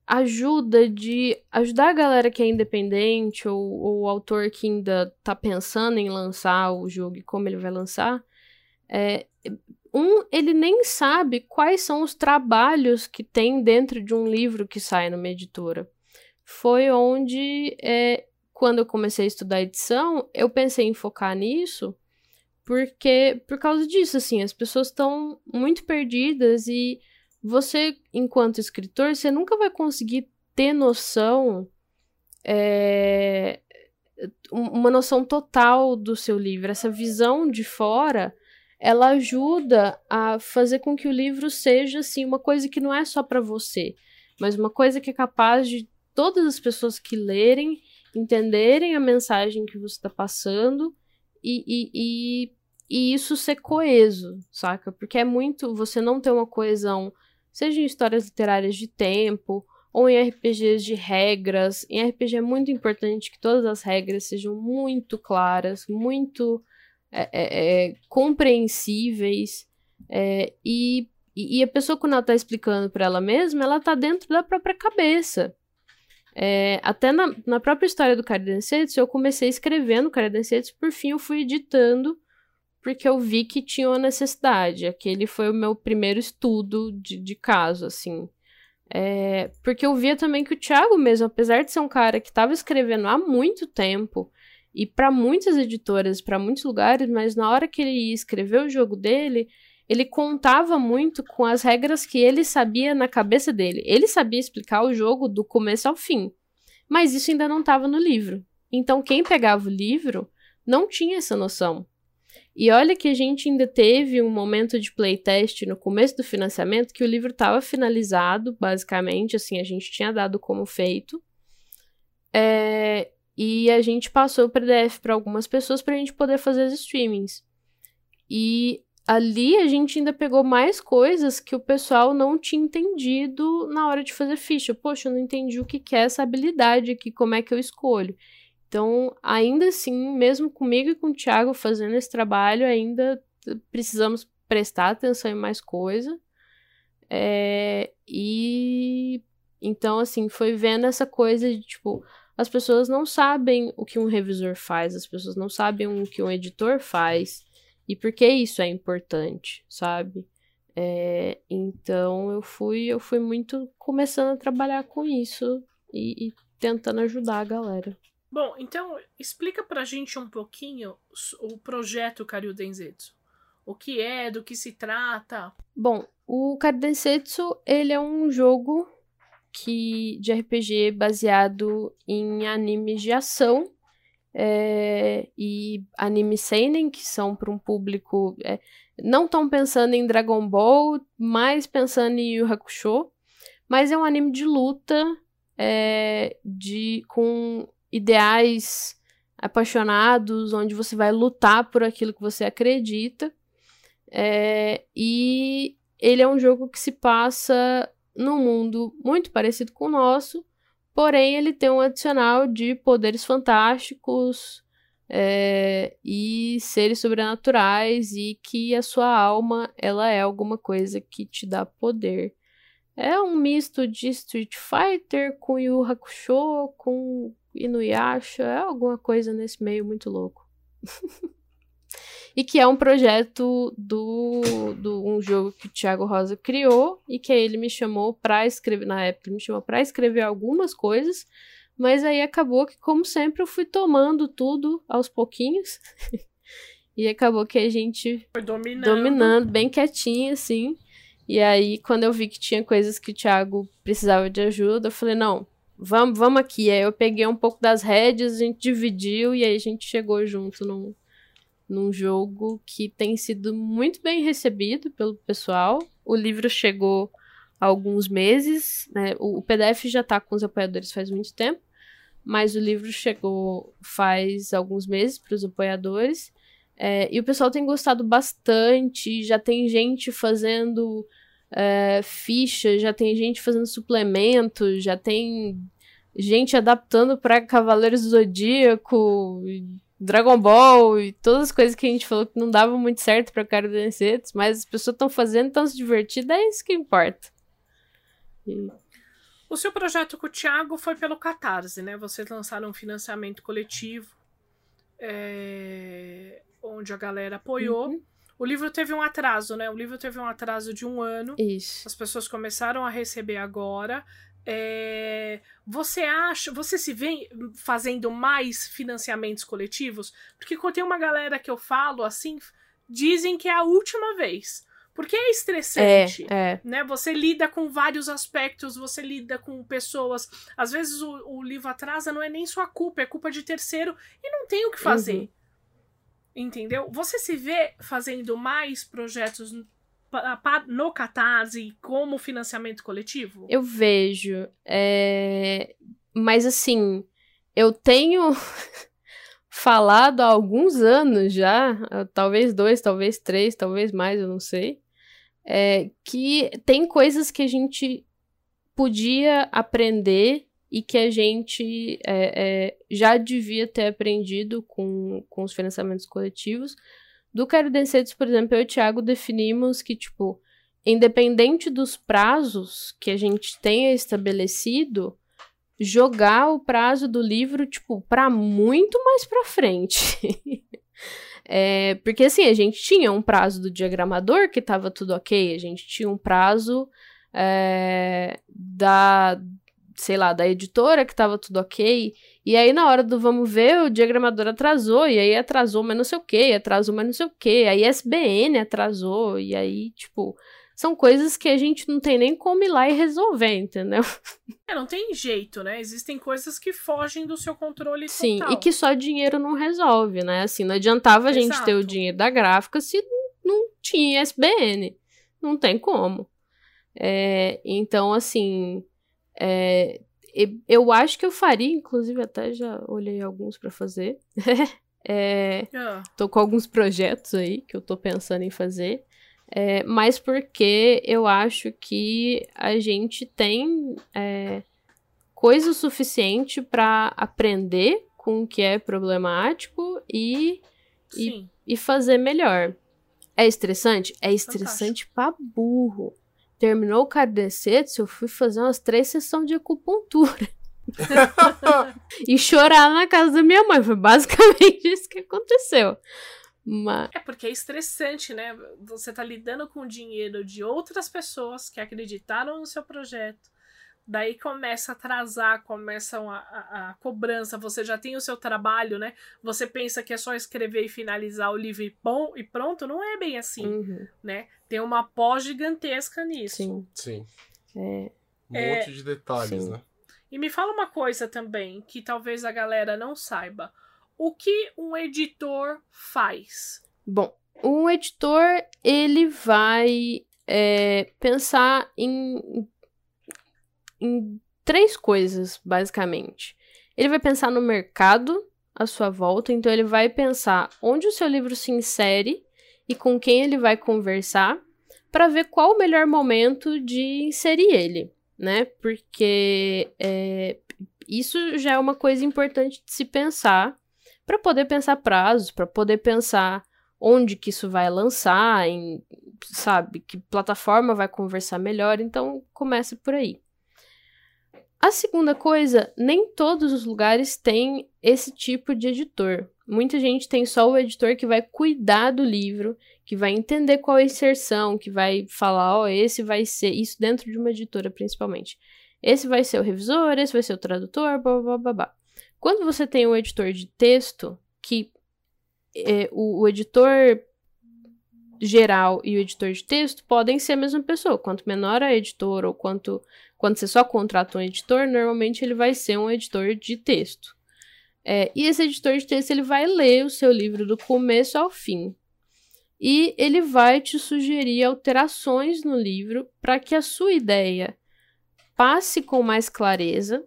ajuda, de ajudar a galera que é independente ou, ou o autor que ainda tá pensando em lançar o jogo e como ele vai lançar. É, um, ele nem sabe quais são os trabalhos que tem dentro de um livro que sai numa editora. Foi onde, é, quando eu comecei a estudar edição, eu pensei em focar nisso porque, por causa disso, assim, as pessoas estão muito perdidas e você, enquanto escritor, você nunca vai conseguir ter noção, é, uma noção total do seu livro. Essa visão de fora, ela ajuda a fazer com que o livro seja, assim, uma coisa que não é só para você, mas uma coisa que é capaz de todas as pessoas que lerem entenderem a mensagem que você está passando e, e, e, e, isso ser coeso, saca? Porque é muito você não ter uma coesão, seja em histórias literárias de tempo, ou em RPGs de regras. Em RPG é muito importante que todas as regras sejam muito claras, muito é, é, é compreensíveis. É, e, e a pessoa, quando ela está explicando para ela mesma, ela está dentro da própria cabeça. É, até na, na, própria história do Cardencetes, eu comecei escrevendo Cardencetes, por fim eu fui editando, porque eu vi que tinha uma necessidade. Aquele foi o meu primeiro estudo de, de caso, assim. É, porque eu via também que o Thiago mesmo, apesar de ser um cara que estava escrevendo há muito tempo, e para muitas editoras, para muitos lugares, mas na hora que ele ia escrever o jogo dele, ele contava muito com as regras que ele sabia na cabeça dele. Ele sabia explicar o jogo do começo ao fim, mas isso ainda não estava no livro. Então quem pegava o livro não tinha essa noção. E olha que a gente ainda teve um momento de playtest no começo do financiamento que o livro estava finalizado, basicamente, assim, a gente tinha dado como feito. É, e a gente passou o PDF para algumas pessoas para a gente poder fazer os streamings. E ali a gente ainda pegou mais coisas que o pessoal não tinha entendido na hora de fazer ficha. Poxa, eu não entendi o que é essa habilidade aqui, como é que eu escolho. Então, ainda assim, mesmo comigo e com o Thiago fazendo esse trabalho, ainda precisamos prestar atenção em mais coisa. É, e então, assim, foi vendo essa coisa de tipo, as pessoas não sabem o que um revisor faz, as pessoas não sabem o que um editor faz e por que isso é importante, sabe? É, então eu fui, eu fui muito começando a trabalhar com isso e, e tentando ajudar a galera. Bom, então explica pra gente um pouquinho o projeto Karyudenzetsu. O que é, do que se trata? Bom, o Karyudenzetsu, ele é um jogo que de RPG baseado em animes de ação é, e anime seinen, que são para um público é, não tão pensando em Dragon Ball, mais pensando em Yu Hakusho, mas é um anime de luta é, de com ideais apaixonados, onde você vai lutar por aquilo que você acredita. É, e ele é um jogo que se passa num mundo muito parecido com o nosso, porém ele tem um adicional de poderes fantásticos é, e seres sobrenaturais e que a sua alma ela é alguma coisa que te dá poder. É um misto de Street Fighter com Yu Hakusho, com Inuyasha, é alguma coisa nesse meio muito louco. e que é um projeto do, do um jogo que o Thiago Rosa criou e que ele me chamou para escrever na época, ele me chamou para escrever algumas coisas, mas aí acabou que como sempre eu fui tomando tudo aos pouquinhos. e acabou que a gente foi dominando. dominando bem quietinho assim. E aí quando eu vi que tinha coisas que o Thiago precisava de ajuda, eu falei, não, vamos, vamos aqui. Aí eu peguei um pouco das rédeas, a gente dividiu e aí a gente chegou junto num, num jogo que tem sido muito bem recebido pelo pessoal. O livro chegou há alguns meses, né? O, PDF já está com os apoiadores faz muito tempo, mas o livro chegou faz alguns meses para os apoiadores. É, e o pessoal tem gostado bastante, já tem gente fazendo é, ficha, já tem gente fazendo suplemento, já tem gente adaptando para Cavaleiros do Zodíaco, Dragon Ball e todas as coisas que a gente falou que não davam muito certo para cara Densetos, mas as pessoas estão fazendo, estão se divertindo, é isso que importa. E... O seu projeto com o Thiago foi pelo Catarse, né? Vocês lançaram um financiamento coletivo, é... onde a galera apoiou. Uhum. O livro teve um atraso, né? O livro teve um atraso de um ano. Isso. As pessoas começaram a receber agora. É, você acha, você se vê fazendo mais financiamentos coletivos? Porque quando tem uma galera que eu falo assim, dizem que é a última vez. Porque é estressante, é, é. né? Você lida com vários aspectos, você lida com pessoas. Às vezes o, o, livro atrasa, não é nem sua culpa, é culpa de terceiro e não tem o que fazer. Uhum. Entendeu? Você se vê fazendo mais projetos no Catarse como financiamento coletivo? Eu vejo. É... Mas assim, eu tenho falado há alguns anos já, talvez dois, talvez três, talvez mais, eu não sei, é, que tem coisas que a gente podia aprender e que a gente é, é, já devia ter aprendido com, com os financiamentos coletivos. Do Quero Dencedos, por exemplo, eu e o Thiago definimos que, tipo, independente dos prazos que a gente tenha estabelecido, jogar o prazo do livro, tipo, para muito mais para frente. é, porque, assim, a gente tinha um prazo do diagramador que tava tudo ok, a gente tinha um prazo é, da, sei lá, da editora que tava tudo ok. E aí, na hora do vamos ver, o diagramador atrasou, e aí atrasou, mas não sei o que, atrasou, mas não sei o que, aí SBN atrasou, e aí, tipo, são coisas que a gente não tem nem como ir lá e resolver, entendeu? É, não tem jeito, né? Existem coisas que fogem do seu controle Sim, total. e que só dinheiro não resolve, né? Assim, não adiantava a gente ter o dinheiro da gráfica se não tinha SBN. Não tem como. É, então, assim, é, eu acho que eu faria, inclusive até já olhei alguns para fazer. é, Ah, tô com alguns projetos aí que eu tô pensando em fazer. É, mas porque eu acho que a gente tem é, coisa suficiente para aprender com o que é problemático e, e, e fazer melhor. É estressante? É estressante pra burro. Terminou o Cardecetes, eu fui fazer umas três sessões de acupuntura. e chorar na casa da minha mãe. Foi basicamente isso que aconteceu. Mas, É porque é estressante, né? Você tá lidando com o dinheiro de outras pessoas que acreditaram no seu projeto. Daí começa a atrasar, começa a, a, a cobrança, você já tem o seu trabalho, né? Você pensa que é só escrever e finalizar o livro e, bom, e pronto, não é bem assim, uhum, né? Tem uma pós gigantesca nisso. sim. Sim. É, Um É, monte de detalhes, sim. né? E me fala uma coisa também, que talvez a galera não saiba. O que um editor faz? Bom, o editor ele vai é, pensar em, em três coisas, basicamente. Ele vai pensar no mercado à sua volta, então ele vai pensar onde o seu livro se insere e com quem ele vai conversar para ver qual o melhor momento de inserir ele, né? Porque é, isso já é uma coisa importante de se pensar para poder pensar prazos, para poder pensar onde que isso vai lançar, em, sabe, que plataforma vai conversar melhor, então comece por aí. A segunda coisa, nem todos os lugares têm esse tipo de editor. Muita gente tem só o editor que vai cuidar do livro, que vai entender qual é a inserção, que vai falar, ó, oh, esse vai ser, isso dentro de uma editora principalmente. Esse vai ser o revisor, esse vai ser o tradutor, blá blá blá blá. Quando você tem um editor de texto, que é, o, o, editor geral e o editor de texto podem ser a mesma pessoa. Quanto menor a editora ou quanto quando você só contrata um editor, normalmente ele vai ser um editor de texto. É, e esse editor de texto ele vai ler o seu livro do começo ao fim. E ele vai te sugerir alterações no livro para que a sua ideia passe com mais clareza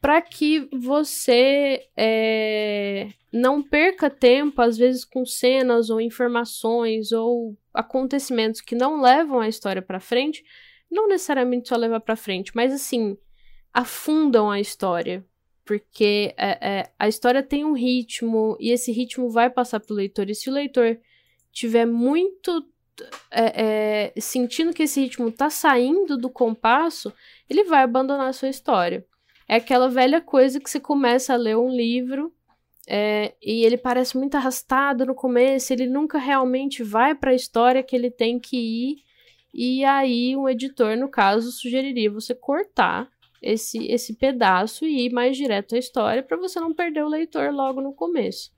para que você é, não perca tempo, às vezes, com cenas ou informações ou acontecimentos que não levam a história para frente, não necessariamente só levar para frente, mas assim afundam a história, porque é, é, a história tem um ritmo e esse ritmo vai passar pro leitor e se o leitor tiver muito é, sentindo que esse ritmo tá saindo do compasso, ele vai abandonar a sua história. É aquela velha coisa que você começa a ler um livro é, e ele parece muito arrastado no começo, ele nunca realmente vai para a história que ele tem que ir. E aí, um editor, no caso, sugeriria você cortar esse, esse pedaço e ir mais direto à história para você não perder o leitor logo no começo.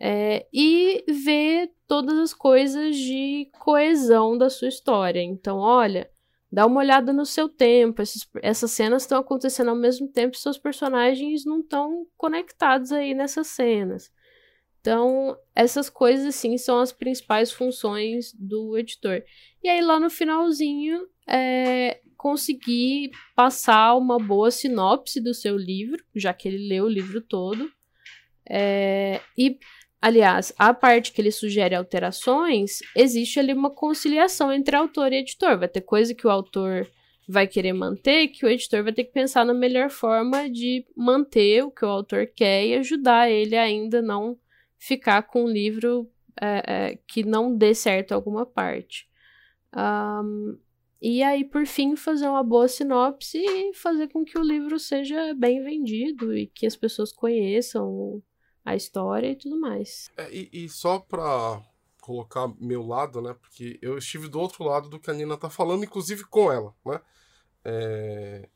É, e ver todas as coisas de coesão da sua história. Então, olha, Dá uma olhada no seu tempo. Essas, essas cenas estão acontecendo ao mesmo tempo e seus personagens não estão conectados aí nessas cenas. Então, essas coisas, assim, são as principais funções do editor. E aí, lá no finalzinho, é conseguir passar uma boa sinopse do seu livro, já que ele leu o livro todo. É, e Aliás, a parte que ele sugere alterações, existe ali uma conciliação entre autor e editor. Vai ter coisa que o autor vai querer manter, que o editor vai ter que pensar na melhor forma de manter o que o autor quer e ajudar ele ainda não ficar com um livro é, é, que não dê certo alguma parte. Um, e aí, por fim, fazer uma boa sinopse e fazer com que o livro seja bem vendido e que as pessoas conheçam a história e tudo mais. É, e, e, só pra colocar meu lado, né? Porque eu estive do outro lado do que a Nina tá falando, inclusive com ela, né? É,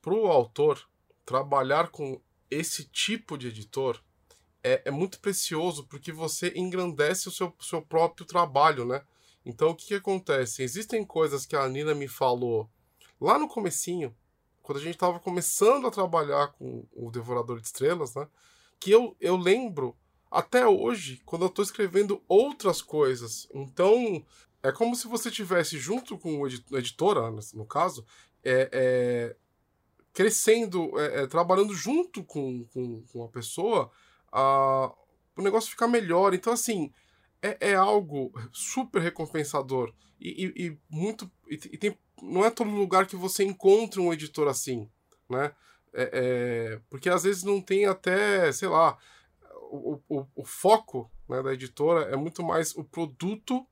pro autor trabalhar com esse tipo de editor é, é muito precioso porque você engrandece o seu, seu próprio trabalho, né? Então o que, que acontece? Existem coisas que a Nina me falou lá no comecinho, quando a gente estava começando a trabalhar com o Devorador de Estrelas, né? Que eu, eu lembro até hoje quando eu estou escrevendo outras coisas. Então é como se você tivesse junto com o editora, no caso, é, é crescendo, é, é, trabalhando junto com, com, com a pessoa a, o negócio ficar melhor. Então, assim, é, é algo super recompensador. E, e, e muito. E, tem, não é todo lugar que você encontra um editor assim, né? É, é, porque às vezes não tem até, sei lá, o, o, o foco né, da editora é muito mais o produto,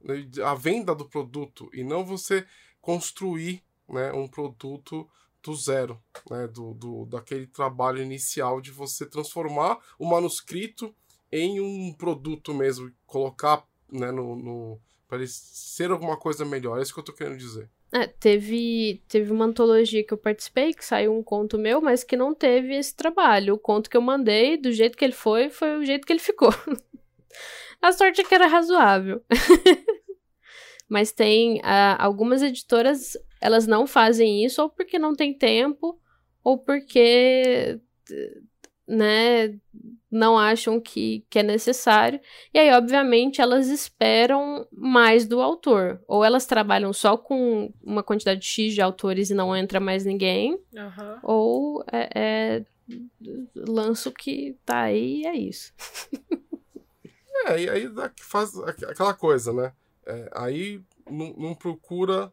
né, a venda do produto, e não você construir né, um produto do zero, né, do, do, daquele trabalho inicial de você transformar o manuscrito em um produto mesmo, colocar né, no, no para ser alguma coisa melhor. É isso que eu tô querendo dizer. É, teve, teve uma antologia que eu participei, que saiu um conto meu, mas que não teve esse trabalho. O conto que eu mandei, do jeito que ele foi, foi o jeito que ele ficou. A sorte é que era razoável. mas tem uh, algumas editoras elas não fazem isso ou porque não tem tempo ou porque né, não acham que, que é necessário. E aí, obviamente, elas esperam mais do autor. Ou elas trabalham só com uma quantidade X de autores e não entra mais ninguém. Uhum. Ou é, é lanço que tá aí e é isso. é, e aí faz aquela coisa, né? É, aí não, não procura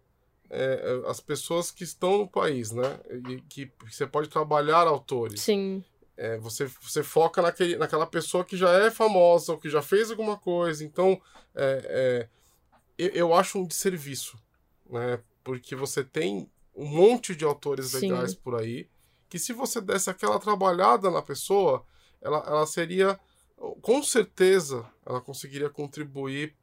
é, é, as pessoas que estão no país, né? E que você pode trabalhar autores. Sim. É, você, você foca naquele, naquela pessoa que já é famosa ou que já fez alguma coisa. Então, é, é, eu, eu acho um desserviço, né? Porque você tem um monte de autores Sim. legais por aí que se você desse aquela trabalhada na pessoa, ela, ela seria, com certeza, ela conseguiria contribuir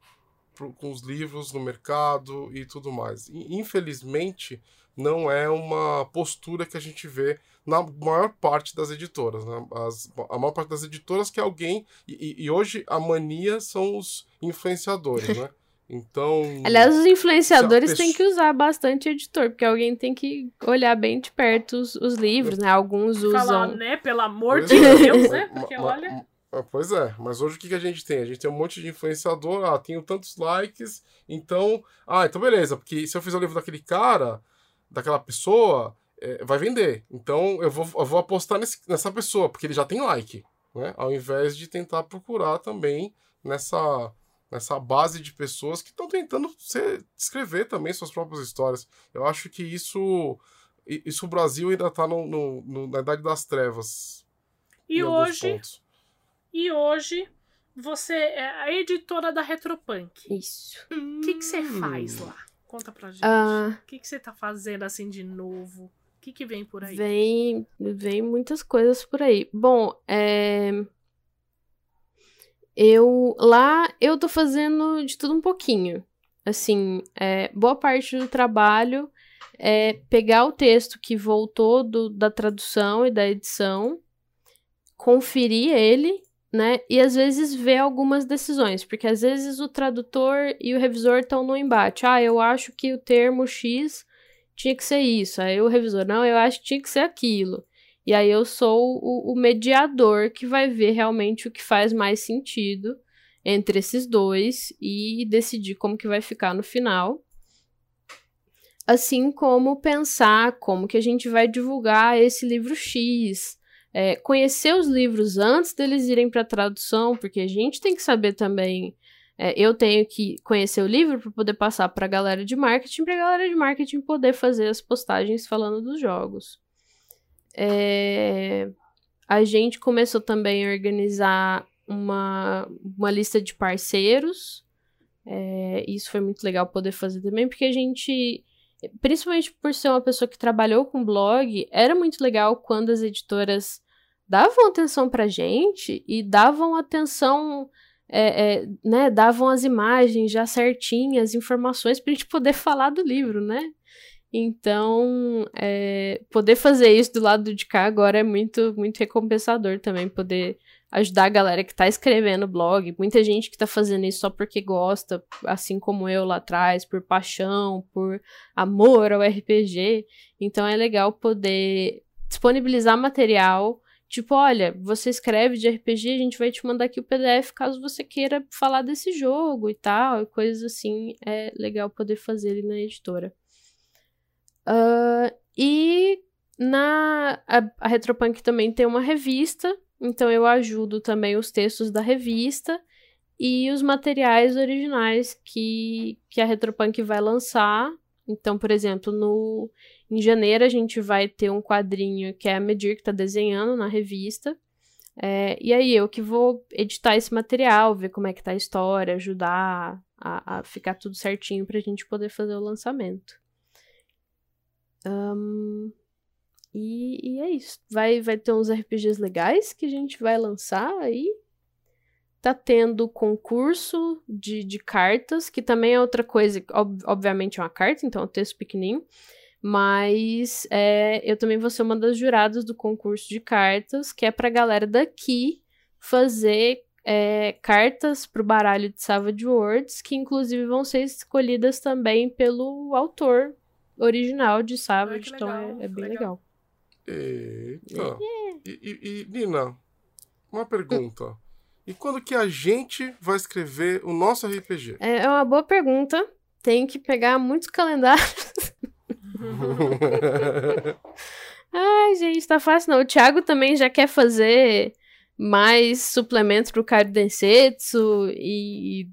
com os livros no mercado e tudo mais. E, infelizmente, não é uma postura que a gente vê na maior parte das editoras. Né? As, a maior parte das editoras que alguém. E, e hoje a mania são os influenciadores, né? Então. Aliás, os influenciadores pessoa... têm que usar bastante editor, porque alguém tem que olhar bem de perto os, os livros, né? Alguns usam. Falar, né? Pelo amor pois de é. Deus, né? Porque olha. Ah, pois é, mas hoje o que, que a gente tem? A gente tem um monte de influenciador, ah, tenho tantos likes, então. Ah, então beleza, porque se eu fizer o livro daquele cara, daquela pessoa, é, vai vender. Então eu vou, eu vou apostar nesse, nessa pessoa, porque ele já tem like, né? Ao invés de tentar procurar também nessa, nessa base de pessoas que estão tentando ser, escrever também suas próprias histórias. Eu acho que isso. Isso o Brasil ainda está no, no, no, na Idade das Trevas. E hoje. E hoje você é a editora da Retropunk. Isso. O que você faz lá? Conta pra gente. Ah. O uh, que você tá fazendo assim de novo? O que, que vem por aí? Vem, vem muitas coisas por aí. Bom, é... eu lá eu tô fazendo de tudo um pouquinho. Assim, é, boa parte do trabalho é pegar o texto que voltou do, da tradução e da edição, conferir ele né? E às vezes ver algumas decisões, porque às vezes o tradutor e o revisor estão no embate. Ah, eu acho que o termo X tinha que ser isso. Aí o revisor, não, eu acho que tinha que ser aquilo. E aí eu sou o, o mediador que vai ver realmente o que faz mais sentido entre esses dois e decidir como que vai ficar no final. Assim como pensar como que a gente vai divulgar esse livro X, é, conhecer os livros antes deles irem para tradução, porque a gente tem que saber também É, eu tenho que conhecer o livro para poder passar para a galera de marketing, para a galera de marketing poder fazer as postagens falando dos jogos. É, a gente começou também a organizar uma, uma lista de parceiros. É, isso foi muito legal poder fazer também, porque a gente, principalmente por ser uma pessoa que trabalhou com blog, era muito legal quando as editoras davam atenção pra gente e davam atenção é, é, né, davam as imagens já certinhas, informações para a gente poder falar do livro, né? Então, é, poder fazer isso do lado de cá agora é muito, muito recompensador também, poder ajudar a galera que está escrevendo blog, muita gente que está fazendo isso só porque gosta, assim como eu lá atrás, por paixão, por amor ao RPG. Então é legal poder disponibilizar material Tipo, olha, você escreve de RPG, a gente vai te mandar aqui o PDF caso você queira falar desse jogo e tal, e coisas assim. É legal poder fazer ali na editora. Uh, e na a, a Retropunk também tem uma revista, então eu ajudo também os textos da revista e os materiais originais que, que a Retropunk vai lançar. Então, por exemplo, no em janeiro a gente vai ter um quadrinho que é a Medir que está desenhando na revista. É, e aí eu que vou editar esse material, ver como é que tá a história, ajudar a, a ficar tudo certinho para a gente poder fazer o lançamento. Um, e, e, é isso. Vai, vai ter uns RPGs legais que a gente vai lançar aí. Tá tendo concurso de, de cartas, que também é outra coisa. Ob, obviamente é uma carta, então é um texto pequenininho. Mas é, eu também vou ser uma das juradas do concurso de cartas, que é pra galera daqui fazer é, cartas pro baralho de Savage Worlds, que inclusive vão ser escolhidas também pelo autor original de Savage, então é, é, bem legal. legal. Eita. É. E, e, e, Nina, uma pergunta. E quando que a gente vai escrever o nosso RPG? É, é uma boa pergunta. Tem que pegar muitos calendários. Ai, gente, tá fácil não. O Thiago também já quer fazer mais suplementos pro Kairo Densetsu e,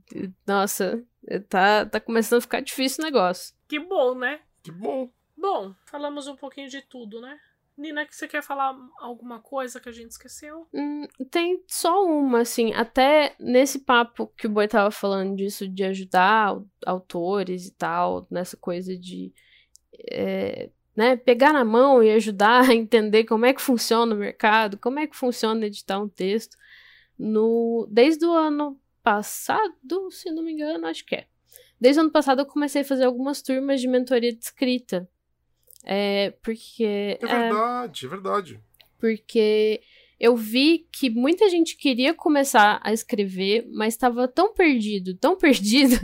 nossa, tá, tá começando a ficar difícil o negócio. Que bom, né? Que bom. Bom, falamos um pouquinho de tudo, né? Nina, que você quer falar alguma coisa que a gente esqueceu? Hum, tem só uma, assim, até nesse papo que o Boi tava falando disso, de ajudar autores e tal, nessa coisa de é, né, pegar na mão e ajudar a entender como é que funciona o mercado, como é que funciona editar um texto. No, desde o ano passado, se não me engano, acho que é. Desde o ano passado eu comecei a fazer algumas turmas de mentoria de escrita. É, porque. É, é verdade, é, é verdade. Porque eu vi que muita gente queria começar a escrever, mas estava tão perdido, tão perdido,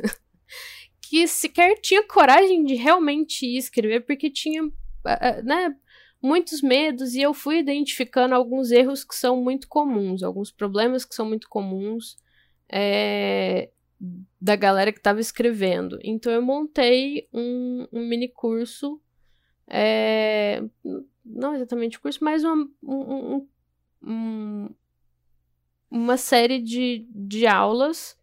que sequer tinha coragem de realmente escrever, porque tinha, eh, eh, né, muitos medos e eu fui identificando alguns erros que são muito comuns, alguns problemas que são muito comuns é, da galera que estava escrevendo. Então eu montei um, um mini curso, é, não exatamente curso, mas uma, um, um, uma série de, de aulas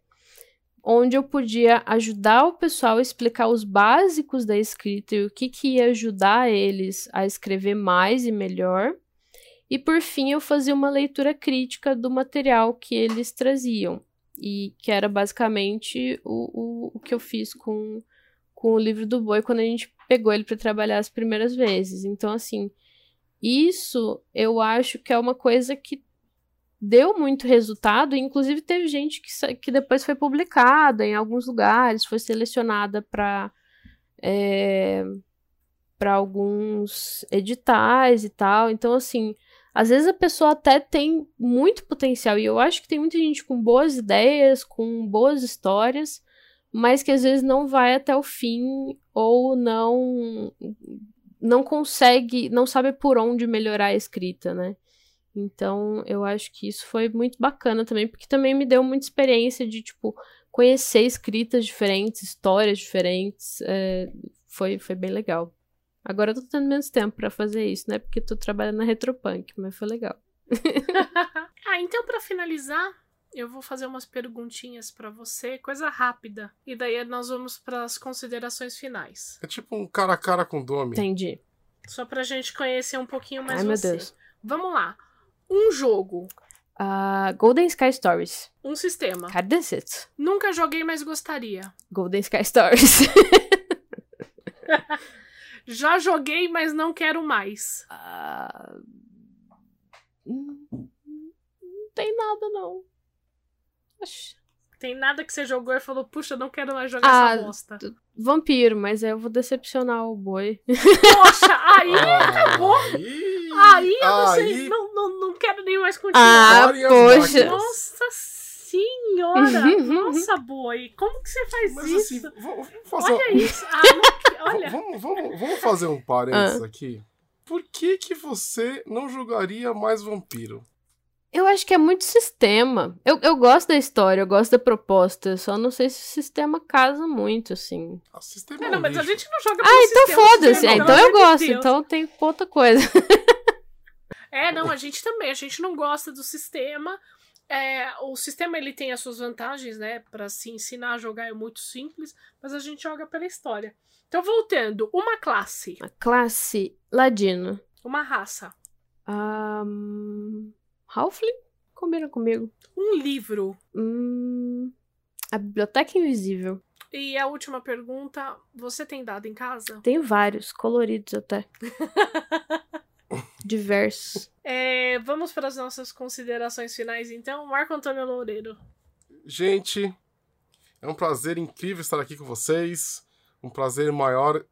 onde eu podia ajudar o pessoal a explicar os básicos da escrita e o que, que ia ajudar eles a escrever mais e melhor. E por fim, eu fazia uma leitura crítica do material que eles traziam, e que era basicamente o, o, o que eu fiz com, com o livro do boi quando a gente pegou ele para trabalhar as primeiras vezes. Então, assim, isso eu acho que é uma coisa que deu muito resultado, inclusive teve gente que, que depois foi publicada em alguns lugares, foi selecionada para é, para alguns editais e tal. Então, assim, às vezes a pessoa até tem muito potencial, e eu acho que tem muita gente com boas ideias, com boas histórias, mas que às vezes não vai até o fim ou não não consegue, não sabe por onde melhorar a escrita, né? Então, eu acho que isso foi muito bacana também, porque também me deu muita experiência de, tipo, conhecer escritas diferentes, histórias diferentes. É, foi, foi bem legal. Agora eu tô tendo menos tempo para fazer isso, né? Porque tô trabalhando na Retropunk, mas foi legal. ah, então para finalizar, eu vou fazer umas perguntinhas para você, coisa rápida. E daí nós vamos para as considerações finais. É tipo um cara a cara com o Domi. Entendi. Só pra gente conhecer um pouquinho mais Ai, meu você. Deus. Vamos lá. Um jogo, Ah, Golden Sky Stories. um sistema. It. Nunca joguei, mas gostaria. Golden Sky Stories. Já joguei, mas não quero mais. Hum, não tem nada, não. Oxi. Tem nada que você jogou e falou, puxa, não quero mais jogar Ah, essa bosta. Vampiro, mas aí eu vou decepcionar o boi. Poxa, aí acabou. Aí, Aí eu não sei, não, não, não quero nem mais continuar. Ah, poxa. Nossa senhora! Nossa, boi! Como que você faz Mas isso? assim, vamos fazer. Olha isso! Ah, não- olha, Vamos, vamos, vamos fazer um parênteses Ah. aqui. Por que que você não jogaria mais vampiro? Eu acho que é muito sistema. Eu, eu gosto da história, eu gosto da proposta. Só não sei se o sistema casa muito, assim. O sistema não, é não, um mas a gente não joga Ah, pelo então sistema, foda-se. É, pelo então eu gosto, Deus. então tem outra coisa. É, não, a gente também. A gente não gosta do sistema. É, o sistema ele tem as suas vantagens, né? Pra se ensinar a jogar é muito simples, mas a gente joga pela história. Então, voltando, uma classe, A classe Ladino. uma raça, Um, Halfling? Combina comigo. um livro. Hum, a Biblioteca Invisível. E a última pergunta: você tem dado em casa? Tem vários, coloridos até. Diversos. É, vamos para as nossas considerações finais, então. Marco Antônio Loureiro. Gente, é um prazer incrível estar aqui com vocês. Um prazer maior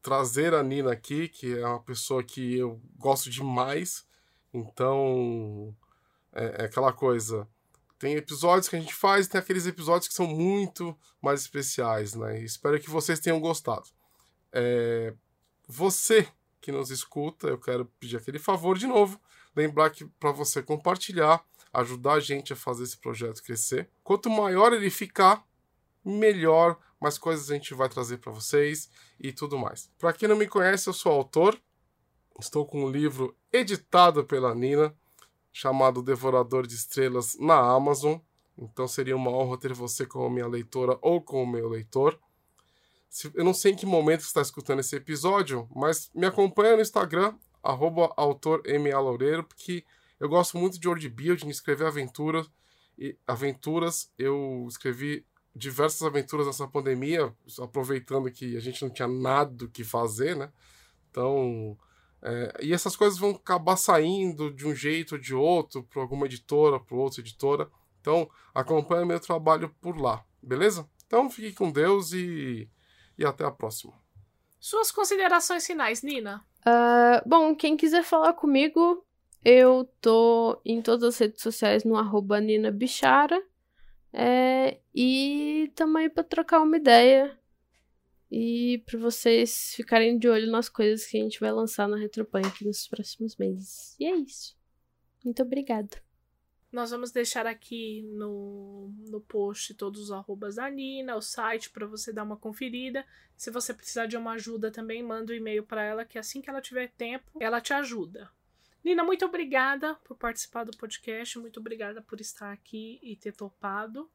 trazer a Nina aqui, que é uma pessoa que eu gosto demais. Então, é, é aquela coisa. Tem episódios que a gente faz tem aqueles episódios que são muito mais especiais, né? Espero que vocês tenham gostado. É, você que nos escuta, eu quero pedir aquele favor de novo. Lembrar que para você compartilhar, ajudar a gente a fazer esse projeto crescer. Quanto maior ele ficar, melhor, mais coisas a gente vai trazer para vocês e tudo mais. Para quem não me conhece, eu sou autor. Estou com um livro editado pela Nina, chamado Devorador de Estrelas na Amazon. Então seria uma honra ter você como minha leitora ou como meu leitor. Eu não sei em que momento você está escutando esse episódio, mas me acompanha no Instagram, arroba Loureiro, porque eu gosto muito de world building, escrever aventuras. E aventuras, eu escrevi diversas aventuras nessa pandemia, aproveitando que a gente não tinha nada do que fazer, né? Então, é, e essas coisas vão acabar saindo de um jeito ou de outro, para alguma editora, para outra editora. Então, acompanhe meu trabalho por lá, beleza? Então, fique com Deus e, e até a próxima. Suas considerações finais, Nina. Ah, bom, quem quiser falar comigo, eu tô em todas as redes sociais no arroba Nina Bichara. É, e tamo aí pra trocar uma ideia. E pra vocês ficarem de olho nas coisas que a gente vai lançar na Retropunk nos próximos meses. E é isso. Muito obrigada. Nós vamos deixar aqui no, no post todos os arrobas da Nina, o site para você dar uma conferida. Se você precisar de uma ajuda também, manda um e-mail para ela que assim que ela tiver tempo, ela te ajuda. Nina, muito obrigada por participar do podcast, muito obrigada por estar aqui e ter topado.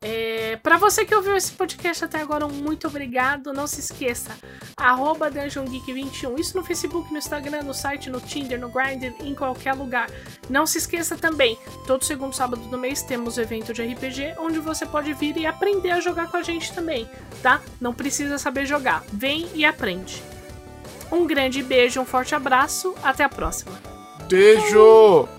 É, para você que ouviu esse podcast até agora, muito obrigado. Não se esqueça, arroba Dungeon Geek 21. Isso no Facebook, no Instagram, no site, no Tinder, no Grindr, em qualquer lugar. Não se esqueça também, todo segundo sábado do mês temos evento de RPG onde você pode vir e aprender a jogar com a gente também, tá? Não precisa saber jogar, vem e aprende. Um grande beijo, um forte abraço, até a próxima. Beijo!